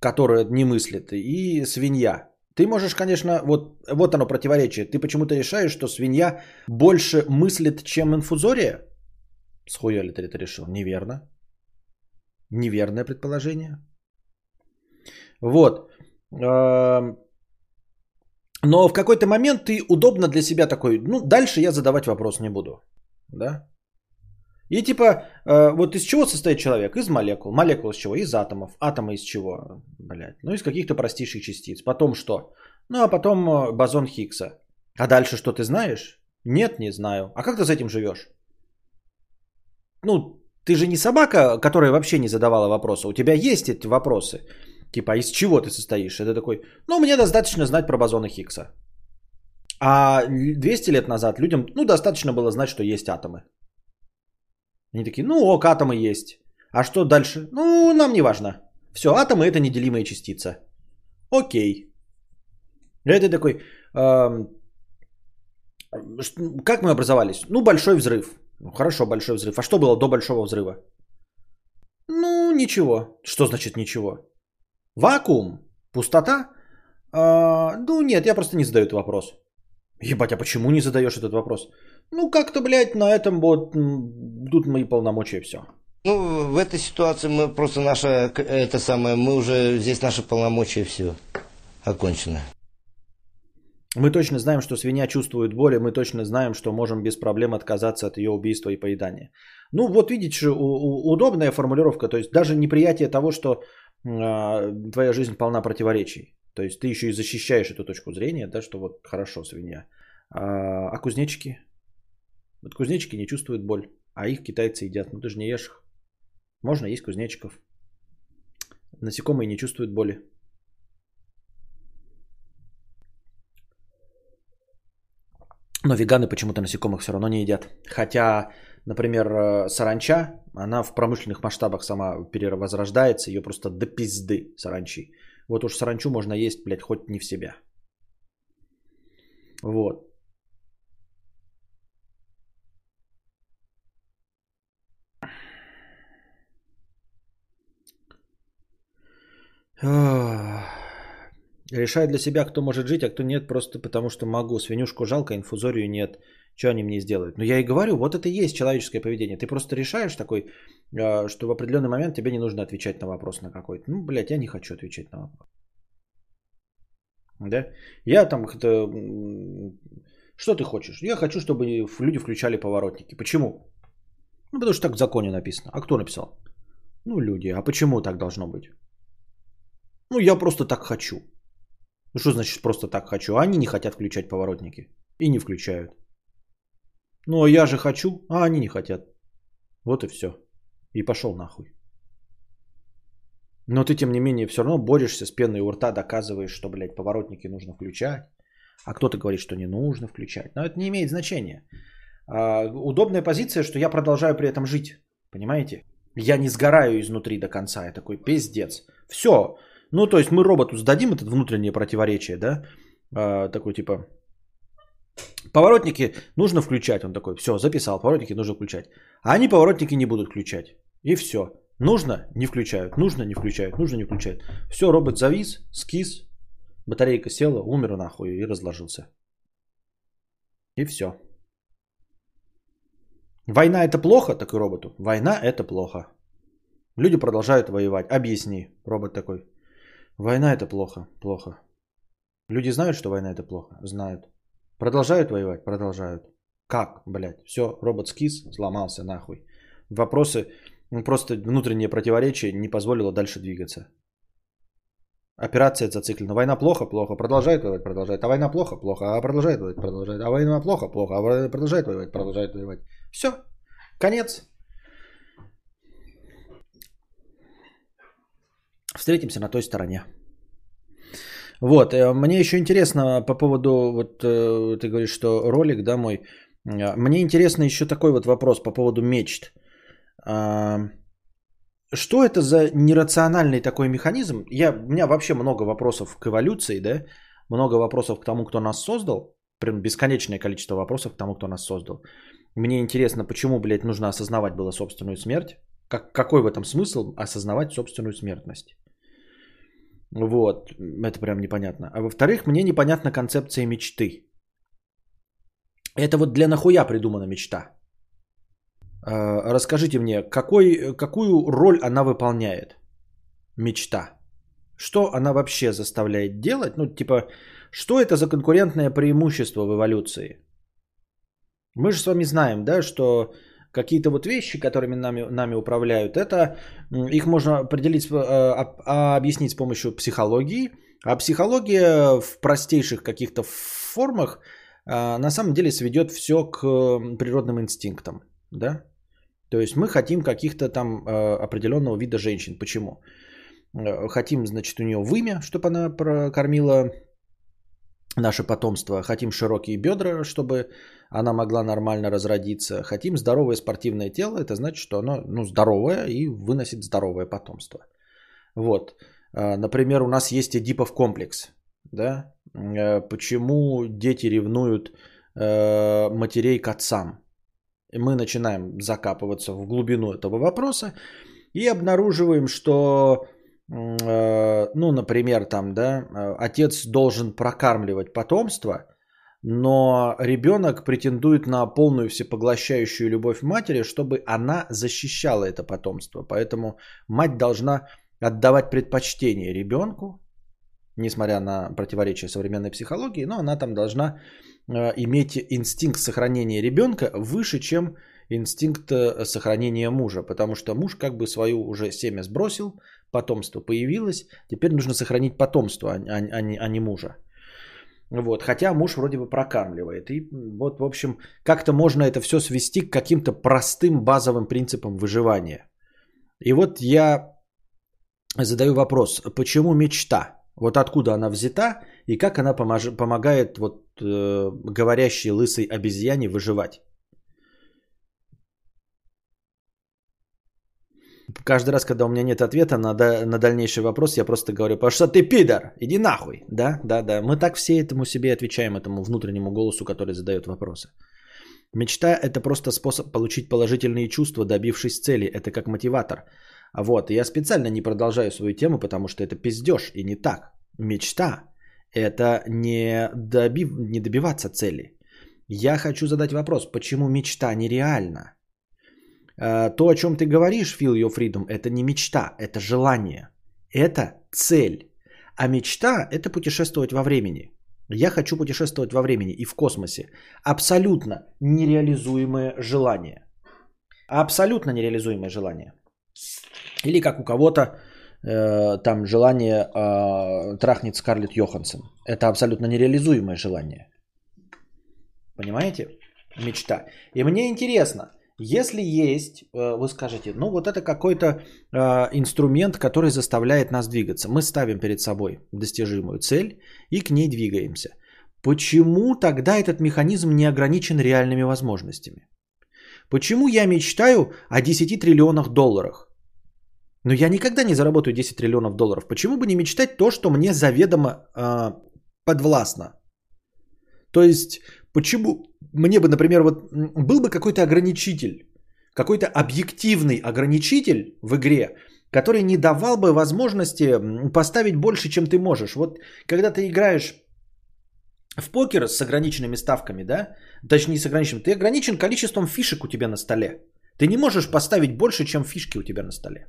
которая не мыслит, и свинья. Ты можешь, конечно, вот, вот оно противоречие. Ты почему-то решаешь, что свинья больше мыслит, чем инфузория? Схуя ли ты это решил? Неверно. Неверное предположение. Вот. Эм, но в какой-то момент ты удобно для себя такой, ну, дальше я задавать вопрос не буду. Да? И типа, э, вот из чего состоит человек? Из молекул. Молекул из чего? Из атомов. Атомы из чего? Блядь. Ну, из каких-то простейших частиц. Потом что? Ну, а потом э, бозон Хиггса. А дальше что ты знаешь? Нет, не знаю. А как ты с этим живешь? Ну, ты же не собака, которая вообще не задавала вопросы. У тебя есть эти вопросы. Типа, из чего ты состоишь? Это такой, ну, мне достаточно знать про бозона Хиггса. А 200 лет назад людям, ну, достаточно было знать, что есть атомы. Они такие, ну ок, атомы есть. А что дальше? Ну, нам не важно. Все, атомы это неделимая частица. Окей. Это такой, э, как мы образовались? Ну, большой взрыв. Ну, хорошо, большой взрыв. А что было до большого взрыва? Ну, ничего. Что значит ничего? Вакуум? Пустота? А, ну, нет, я просто не задаю этот вопрос. Ебать, а почему не задаешь этот вопрос? Ну, как-то, блядь, на этом вот тут мои полномочия все. Ну, в этой ситуации мы просто наша, это самое, мы уже, здесь наши полномочия все окончено. Мы точно знаем, что свинья чувствует боль, и мы точно знаем, что можем без проблем отказаться от ее убийства и поедания. Ну, вот видите, удобная формулировка, то есть даже неприятие того, что э, твоя жизнь полна противоречий. То есть ты еще и защищаешь эту точку зрения, да, что вот хорошо, свинья. А, а кузнечики? Вот кузнечики не чувствуют боль, а их китайцы едят. Ну ты же не ешь их. Можно есть кузнечиков. Насекомые не чувствуют боли. Но веганы почему-то насекомых все равно не едят. Хотя, например, э, саранча, она в промышленных масштабах сама перевозрождается, ее просто до пизды саранчи. Вот уж саранчу можно есть, блядь, хоть не в себя. Вот. Решаю для себя, кто может жить, а кто нет, просто потому что могу. Свинюшку жалко, инфузорию нет. Что они мне сделают? Но я и говорю, вот это и есть человеческое поведение. Ты просто решаешь такой, а, что в определенный момент тебе не нужно отвечать на вопрос на какой-то. Ну, блядь, я не хочу отвечать на вопрос. Да? Я там. Что ты хочешь? Я хочу, чтобы люди включали поворотники. Почему? Ну, потому что так в законе написано. А кто написал? Ну, люди. А почему так должно быть? Ну, я просто так хочу. Ну, что значит просто так хочу? Они не хотят включать поворотники. И не включают. Ну, а я же хочу, а они не хотят. Вот и все. И пошел нахуй. Но ты, тем не менее, все равно борешься с пеной у рта, доказываешь, что, блядь, поворотники нужно включать. А кто-то говорит, что не нужно включать. Но это не имеет значения. А, удобная позиция, что я продолжаю при этом жить. Понимаете? Я не сгораю изнутри до конца. Я такой пиздец. Все. Ну, то есть мы роботу сдадим это внутреннее противоречие, да? А, такой типа, Поворотники нужно включать. Он такой, все, записал, поворотники нужно включать. А они поворотники не будут включать. И все. Нужно, не включают. Нужно, не включают. Нужно, не включают. Все, робот завис, скис, батарейка села, умер нахуй и разложился. И все. Война это плохо, такой роботу. Война это плохо. Люди продолжают воевать. Объясни. Робот такой. Война это плохо. Плохо. Люди знают, что война это плохо? Знают. Продолжают воевать? Продолжают. Как, блядь? Все, робот скис, сломался нахуй. Вопросы, ну, просто внутреннее противоречие не позволило дальше двигаться. Операция зациклена. Война плохо, плохо. Продолжает воевать, продолжает. А война плохо, плохо. А продолжает воевать, продолжает. А война плохо, плохо. А продолжает воевать, продолжает воевать. Все. Конец. Встретимся на той стороне. Вот, э, мне еще интересно по поводу, вот э, ты говоришь, что ролик, да, мой. Э, мне интересно еще такой вот вопрос по поводу мечт. А, что это за нерациональный такой механизм? Я, у меня вообще много вопросов к эволюции, да, много вопросов к тому, кто нас создал, прям бесконечное количество вопросов к тому, кто нас создал. Мне интересно, почему, блядь, нужно осознавать было собственную смерть? Как, какой в этом смысл осознавать собственную смертность? Вот, это прям непонятно. А во-вторых, мне непонятна концепция мечты. Это вот для нахуя придумана мечта? А, расскажите мне, какой, какую роль она выполняет? Мечта. Что она вообще заставляет делать? Ну, типа, что это за конкурентное преимущество в эволюции? Мы же с вами знаем, да, что какие-то вот вещи, которыми нами, нами управляют, это их можно определить, э, а, объяснить с помощью психологии. А психология в простейших каких-то формах э, на самом деле сведет все к природным инстинктам. Да? То есть мы хотим каких-то там э, определенного вида женщин. Почему? Хотим, значит, у нее вымя, чтобы она прокормила наше потомство. Хотим широкие бедра, чтобы она могла нормально разродиться. Хотим здоровое спортивное тело, это значит, что оно ну, здоровое и выносит здоровое потомство. Вот. А, например, у нас есть Эдипов комплекс. Да? Э, почему дети ревнуют э, матерей к отцам? Мы начинаем закапываться в глубину этого вопроса и обнаруживаем, что ну, например, там, да, э, отец должен прокармливать потомство, но ребенок претендует на полную всепоглощающую любовь матери, чтобы она защищала это потомство. Поэтому мать должна отдавать предпочтение ребенку, несмотря на противоречие современной психологии, но она там должна э, иметь инстинкт сохранения ребенка выше, чем инстинкт сохранения мужа, потому что муж как бы свою уже семя сбросил, потомство появилось, теперь нужно сохранить потомство, а, а, а, а не мужа. Вот, хотя муж вроде бы прокармливает. И вот, в общем, как-то можно это все свести к каким-то простым базовым принципам выживания. И вот я задаю вопрос, почему мечта? Вот откуда она взята и как она помож- помогает вот э, говорящей лысой обезьяне выживать? Каждый раз, когда у меня нет ответа на, на дальнейший вопрос, я просто говорю, потому что ты пидор, иди нахуй. Да, да, да. Мы так все этому себе отвечаем, этому внутреннему голосу, который задает вопросы. Мечта – это просто способ получить положительные чувства, добившись цели. Это как мотиватор. Вот, я специально не продолжаю свою тему, потому что это пиздеж и не так. Мечта – это не, добив, не добиваться цели. Я хочу задать вопрос, почему мечта нереальна? Э, то, о чем ты говоришь, Feel Your Freedom, это не мечта, это желание. Это цель. А мечта – это путешествовать во времени. Я хочу путешествовать во времени и в космосе. Абсолютно нереализуемое желание. Абсолютно нереализуемое желание. Или как у кого-то э, там желание э, трахнет Скарлетт Йоханссон. Это абсолютно нереализуемое желание. Понимаете? Мечта. И мне интересно – если есть, э, вы скажете, ну вот это какой-то э, инструмент, который заставляет нас двигаться. Мы ставим перед собой достижимую цель и к ней двигаемся. почему тогда этот механизм не ограничен реальными возможностями? Почему я мечтаю о 10 триллионах долларах? Но я никогда не заработаю 10 триллионов долларов. Почему бы не мечтать то, что мне заведомо э, подвластно? То есть, почему мне бы, например, вот был бы какой-то ограничитель, какой-то объективный ограничитель в игре, который не давал бы возможности поставить больше, чем ты можешь. Вот когда ты играешь в покер с ограниченными ставками, да, точнее с ограниченным, ты ограничен количеством фишек у тебя на столе. Ты не можешь поставить больше, чем фишки у тебя на столе.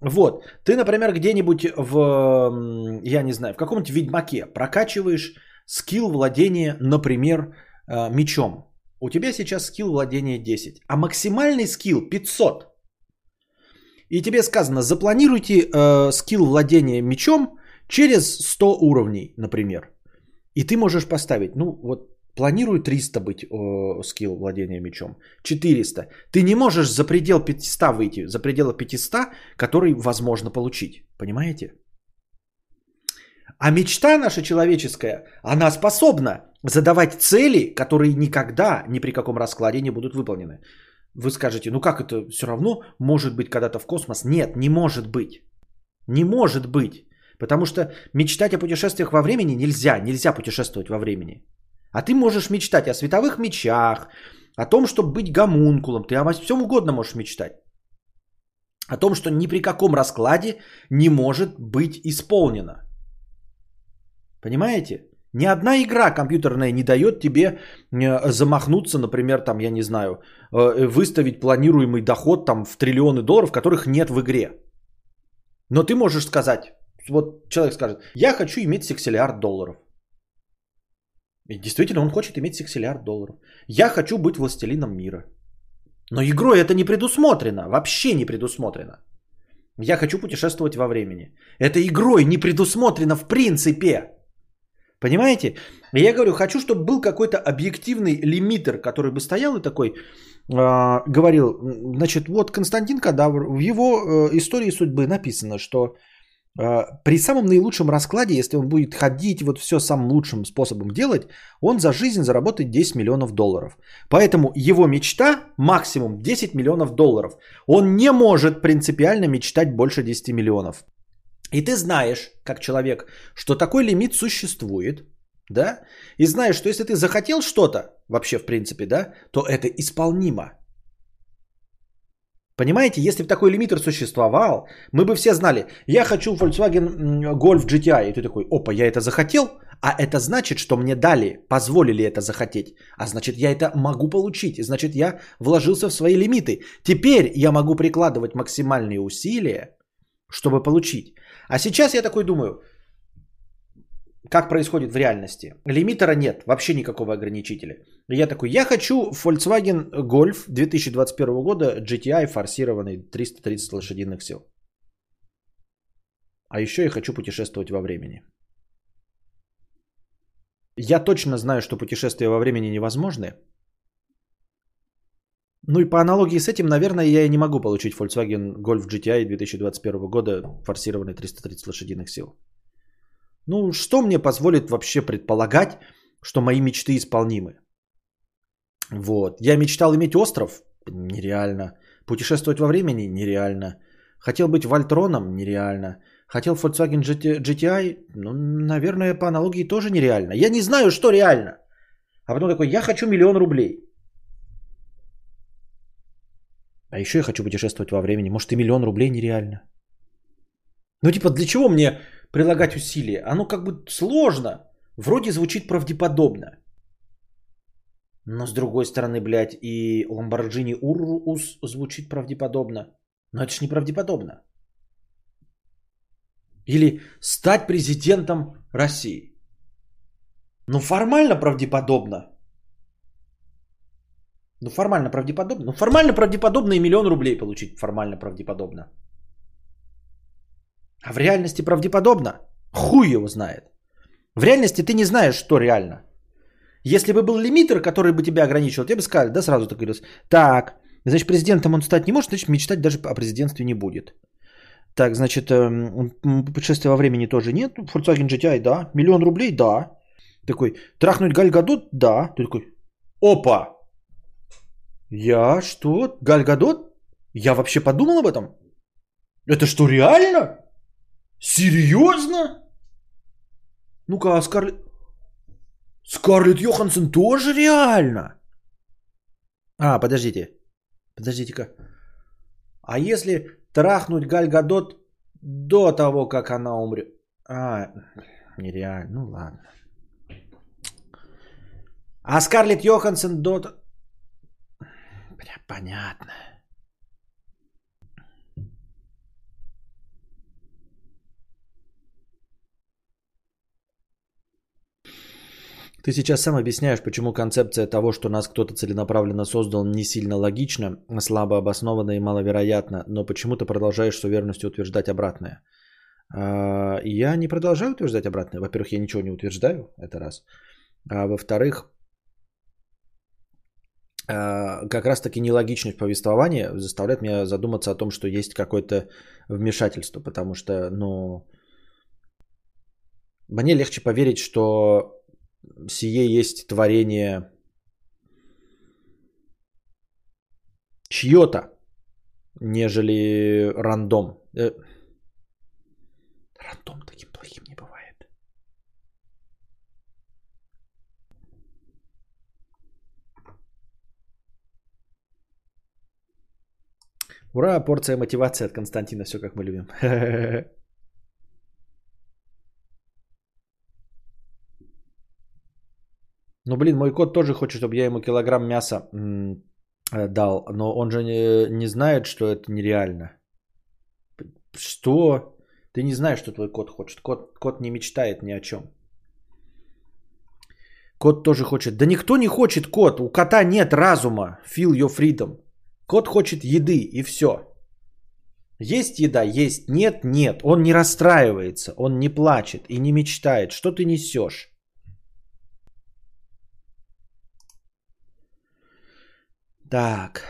Вот, ты, например, где-нибудь в, я не знаю, в каком-нибудь ведьмаке прокачиваешь скилл владения, например, э, мечом. У тебя сейчас скилл владения 10, а максимальный скилл 500. И тебе сказано, запланируйте э, скилл владения мечом через 100 уровней, например. И ты можешь поставить, ну вот планирую 300 быть э, скилл владения мечом, 400. Ты не можешь за предел 500 выйти, за пределы 500, который возможно получить. Понимаете? А мечта наша человеческая, она способна задавать цели, которые никогда, ни при каком раскладе не будут выполнены. Вы скажете, ну как это все равно может быть когда-то в космос? Нет, не может быть. Не может быть. Потому что мечтать о путешествиях во времени нельзя. Нельзя путешествовать во времени. А ты можешь мечтать о световых мечах, о том, чтобы быть гомункулом. Ты о всем угодно можешь мечтать. О том, что ни при каком раскладе не может быть исполнено. Понимаете? Ни одна игра компьютерная не дает тебе э, замахнуться, например, там, я не знаю, э, выставить планируемый доход там в триллионы долларов, которых нет в игре. Но ты можешь сказать, вот человек скажет, я хочу иметь сексиллиард долларов. И действительно, он хочет иметь сексиллиард долларов. Я хочу быть властелином мира. Но игрой это не предусмотрено, вообще не предусмотрено. Я хочу путешествовать во времени. Это игрой не предусмотрено в принципе. Понимаете? Я говорю, хочу, чтобы был какой-то объективный лимитер, который бы стоял и такой э, говорил, значит, вот Константин Кадавр, в его э, истории судьбы написано, что э, при самом наилучшем раскладе, если он будет ходить, вот все самым лучшим способом делать, он за жизнь заработает 10 миллионов долларов. Поэтому его мечта максимум 10 миллионов долларов. Он не может принципиально мечтать больше 10 миллионов. И ты знаешь, как человек, что такой лимит существует, да, и знаешь, что если ты захотел что-то, вообще в принципе, да, то это исполнимо. Понимаете, если бы такой лимитер существовал, мы бы все знали, я хочу Volkswagen Golf GTI, и ты такой, опа, я это захотел, а это значит, что мне дали, позволили это захотеть, а значит, я это могу получить, значит, я вложился в свои лимиты. Теперь я могу прикладывать максимальные усилия, чтобы получить. А сейчас я такой думаю, как происходит в реальности. Лимитера нет, вообще никакого ограничителя. Я такой, я хочу Volkswagen Golf 2021 года GTI форсированный 330 лошадиных сил. А еще я хочу путешествовать во времени. Я точно знаю, что путешествия во времени невозможны. Ну и по аналогии с этим, наверное, я и не могу получить Volkswagen Golf GTI 2021 года, форсированный 330 лошадиных сил. Ну, что мне позволит вообще предполагать, что мои мечты исполнимы? Вот. Я мечтал иметь остров? Нереально. Путешествовать во времени? Нереально. Хотел быть Вольтроном? Нереально. Хотел Volkswagen GTI? Ну, наверное, по аналогии тоже нереально. Я не знаю, что реально. А потом такой, я хочу миллион рублей. А еще я хочу путешествовать во времени. Может и миллион рублей нереально. Ну типа для чего мне прилагать усилия? Оно как бы сложно. Вроде звучит правдеподобно. Но с другой стороны, блядь, и Lamborghini Urus звучит правдеподобно. Но это ж неправдеподобно. Или стать президентом России. Ну формально правдеподобно. Ну, формально правдеподобно. Ну, формально правдеподобно и миллион рублей получить формально правдеподобно. А в реальности правдеподобно? Хуй его знает. В реальности ты не знаешь, что реально. Если бы был лимитер, который бы тебя ограничивал, тебе бы сказали, да, сразу так говорилось, так, значит, президентом он стать не может, значит, мечтать даже о президентстве не будет. Так, значит, эм, путешествия во времени тоже нет. Volkswagen GTI, да. Миллион рублей, да. Такой, трахнуть Галь Гадот? Да. Ты такой, опа! Я что? Галь Гадот? Я вообще подумал об этом? Это что, реально? Серьезно? Ну-ка, а Скарлетт... Скарлетт Йоханссон тоже реально? А, подождите. Подождите-ка. А если трахнуть Галь Гадот до того, как она умрет? А, нереально. Ну ладно. А Скарлетт Йоханссон до... Бля, понятно. Ты сейчас сам объясняешь, почему концепция того, что нас кто-то целенаправленно создал, не сильно логична, слабо обоснована и маловероятна, но почему ты продолжаешь с уверенностью утверждать обратное? А, я не продолжаю утверждать обратное. Во-первых, я ничего не утверждаю, это раз. А во-вторых, как раз-таки нелогичность повествования заставляет меня задуматься о том, что есть какое-то вмешательство, потому что, ну, мне легче поверить, что сие есть творение чье-то, нежели рандом. Э, рандом таким плохим не бывает. Ура, порция мотивации от Константина, все как мы любим. Ну, блин, мой кот тоже хочет, чтобы я ему килограмм мяса э, дал, но он же не, не знает, что это нереально. Что? Ты не знаешь, что твой кот хочет. Кот, кот не мечтает ни о чем. Кот тоже хочет. Да никто не хочет кот. У кота нет разума. Feel your freedom. Кот хочет еды и все. Есть еда? Есть. Нет? Нет. Он не расстраивается. Он не плачет и не мечтает. Что ты несешь? Так.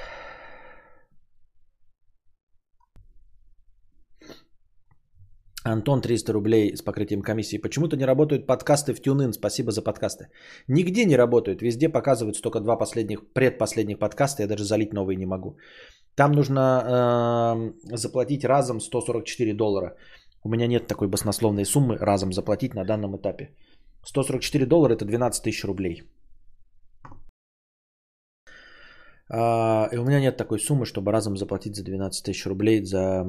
Антон 300 рублей с покрытием комиссии. Почему-то не работают подкасты в TuneIn. Спасибо за подкасты. Нигде не работают. Везде показывают только два последних, предпоследних подкаста. Я даже залить новые не могу. Там нужно э, заплатить разом 144 доллара. У меня нет такой баснословной суммы разом заплатить на данном этапе. 144 доллара это 12 тысяч рублей. И у меня нет такой суммы, чтобы разом заплатить за 12 тысяч рублей. За...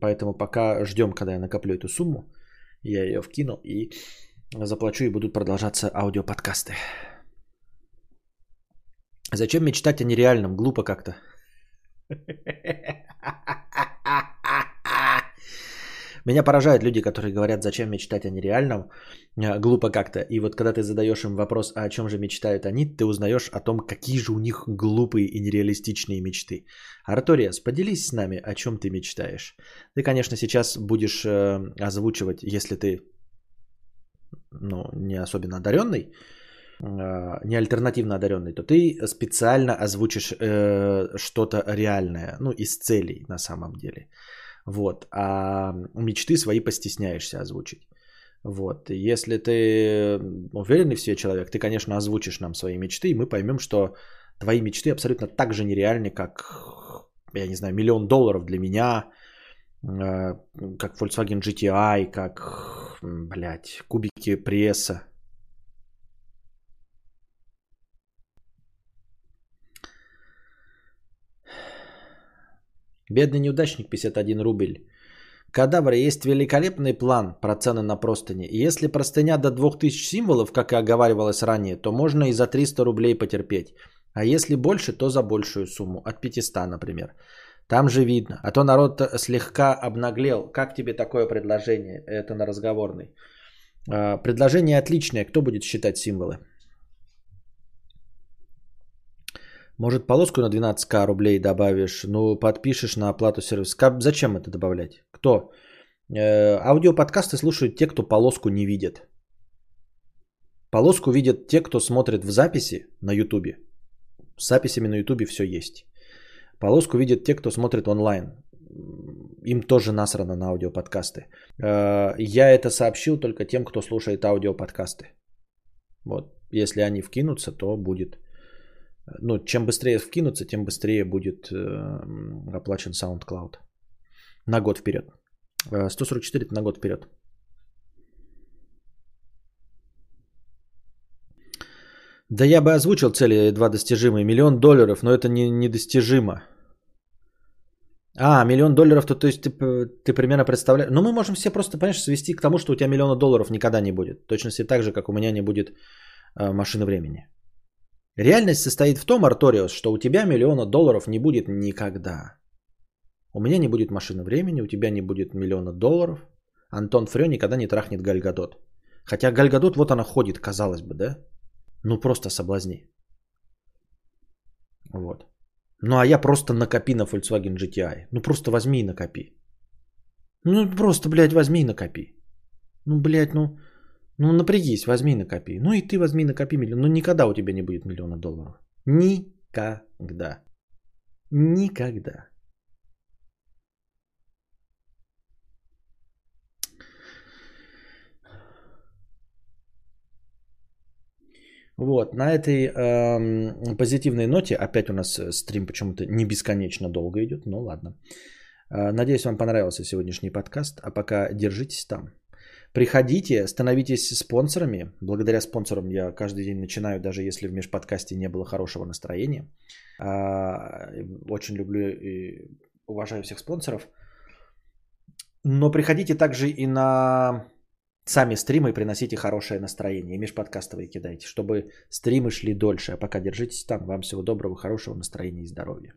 Поэтому пока ждем, когда я накоплю эту сумму. Я ее вкину и заплачу, и будут продолжаться аудиоподкасты. Зачем мечтать о нереальном? Глупо как-то. Меня поражают люди, которые говорят, зачем мечтать о нереальном, э, глупо как-то. И вот когда ты задаешь им вопрос, а о чем же мечтают они, ты узнаешь о том, какие же у них глупые и нереалистичные мечты. Арториас, поделись с нами, о чем ты мечтаешь. Ты, конечно, сейчас будешь э, озвучивать, если ты ну, не особенно одаренный, э, не альтернативно одаренный, то ты специально озвучишь э, что-то реальное, ну, из целей на самом деле. Вот. А мечты свои постесняешься озвучить. Вот. Если ты уверенный в себе человек, ты, конечно, озвучишь нам свои мечты, и мы поймем, что твои мечты абсолютно так же нереальны, как, я не знаю, миллион долларов для меня, э, как Volkswagen GTI, как, блядь, кубики пресса. Бедный неудачник 51 рубль. Кадавр, есть великолепный план про цены на простыни. И если простыня до 2000 символов, как и оговаривалось ранее, то можно и за 300 рублей потерпеть. А если больше, то за большую сумму. От 500, например. Там же видно. А то народ слегка обнаглел. Как тебе такое предложение? Это на разговорный. А, предложение отличное. Кто будет считать символы? Может, полоску на 12к рублей добавишь, ну, подпишешь на оплату сервиса. Зачем это добавлять? Кто? Э, аудиоподкасты слушают те, кто полоску не видит. Полоску видят те, кто смотрит в записи на ютубе. С записями на ютубе все есть. Полоску видят те, кто смотрит онлайн. Им тоже насрано на аудиоподкасты. Э, я это сообщил только тем, кто слушает аудиоподкасты. Вот. Если они вкинутся, то будет... Ну, чем быстрее вкинутся, тем быстрее будет э, оплачен SoundCloud. На год вперед. 144 это на год вперед. Да я бы озвучил цели два достижимые. Миллион долларов, но это не, недостижимо. А, миллион долларов, то, то есть ты, ты примерно представляешь... Ну, мы можем все просто, понимаешь, свести к тому, что у тебя миллиона долларов никогда не будет. Точно так же, как у меня не будет э, машины времени. Реальность состоит в том, Арториус, что у тебя миллиона долларов не будет никогда. У меня не будет машины времени, у тебя не будет миллиона долларов. Антон Фрё никогда не трахнет Гальгадот. Хотя Гальгадот, вот она ходит, казалось бы, да? Ну просто соблазни. Вот. Ну а я просто накопи на Volkswagen GTI. Ну просто возьми и накопи. Ну просто, блядь, возьми и накопи. Ну, блядь, ну, ну напрягись, возьми накопи. Ну и ты возьми накопи миллион. Ну никогда у тебя не будет миллиона долларов. Никогда. Никогда. Вот, на этой э, позитивной ноте, опять у нас э, стрим почему-то не бесконечно долго идет, ну ладно. Э, надеюсь, вам понравился сегодняшний подкаст, а пока держитесь там. Приходите, становитесь спонсорами. Благодаря спонсорам я каждый день начинаю, даже если в межподкасте не было хорошего настроения. Э, очень люблю и уважаю всех спонсоров. Но приходите также и на сами стримы приносите хорошее настроение. И межподкастовые кидайте, чтобы стримы шли дольше. А пока держитесь там. Вам всего доброго, хорошего настроения и здоровья.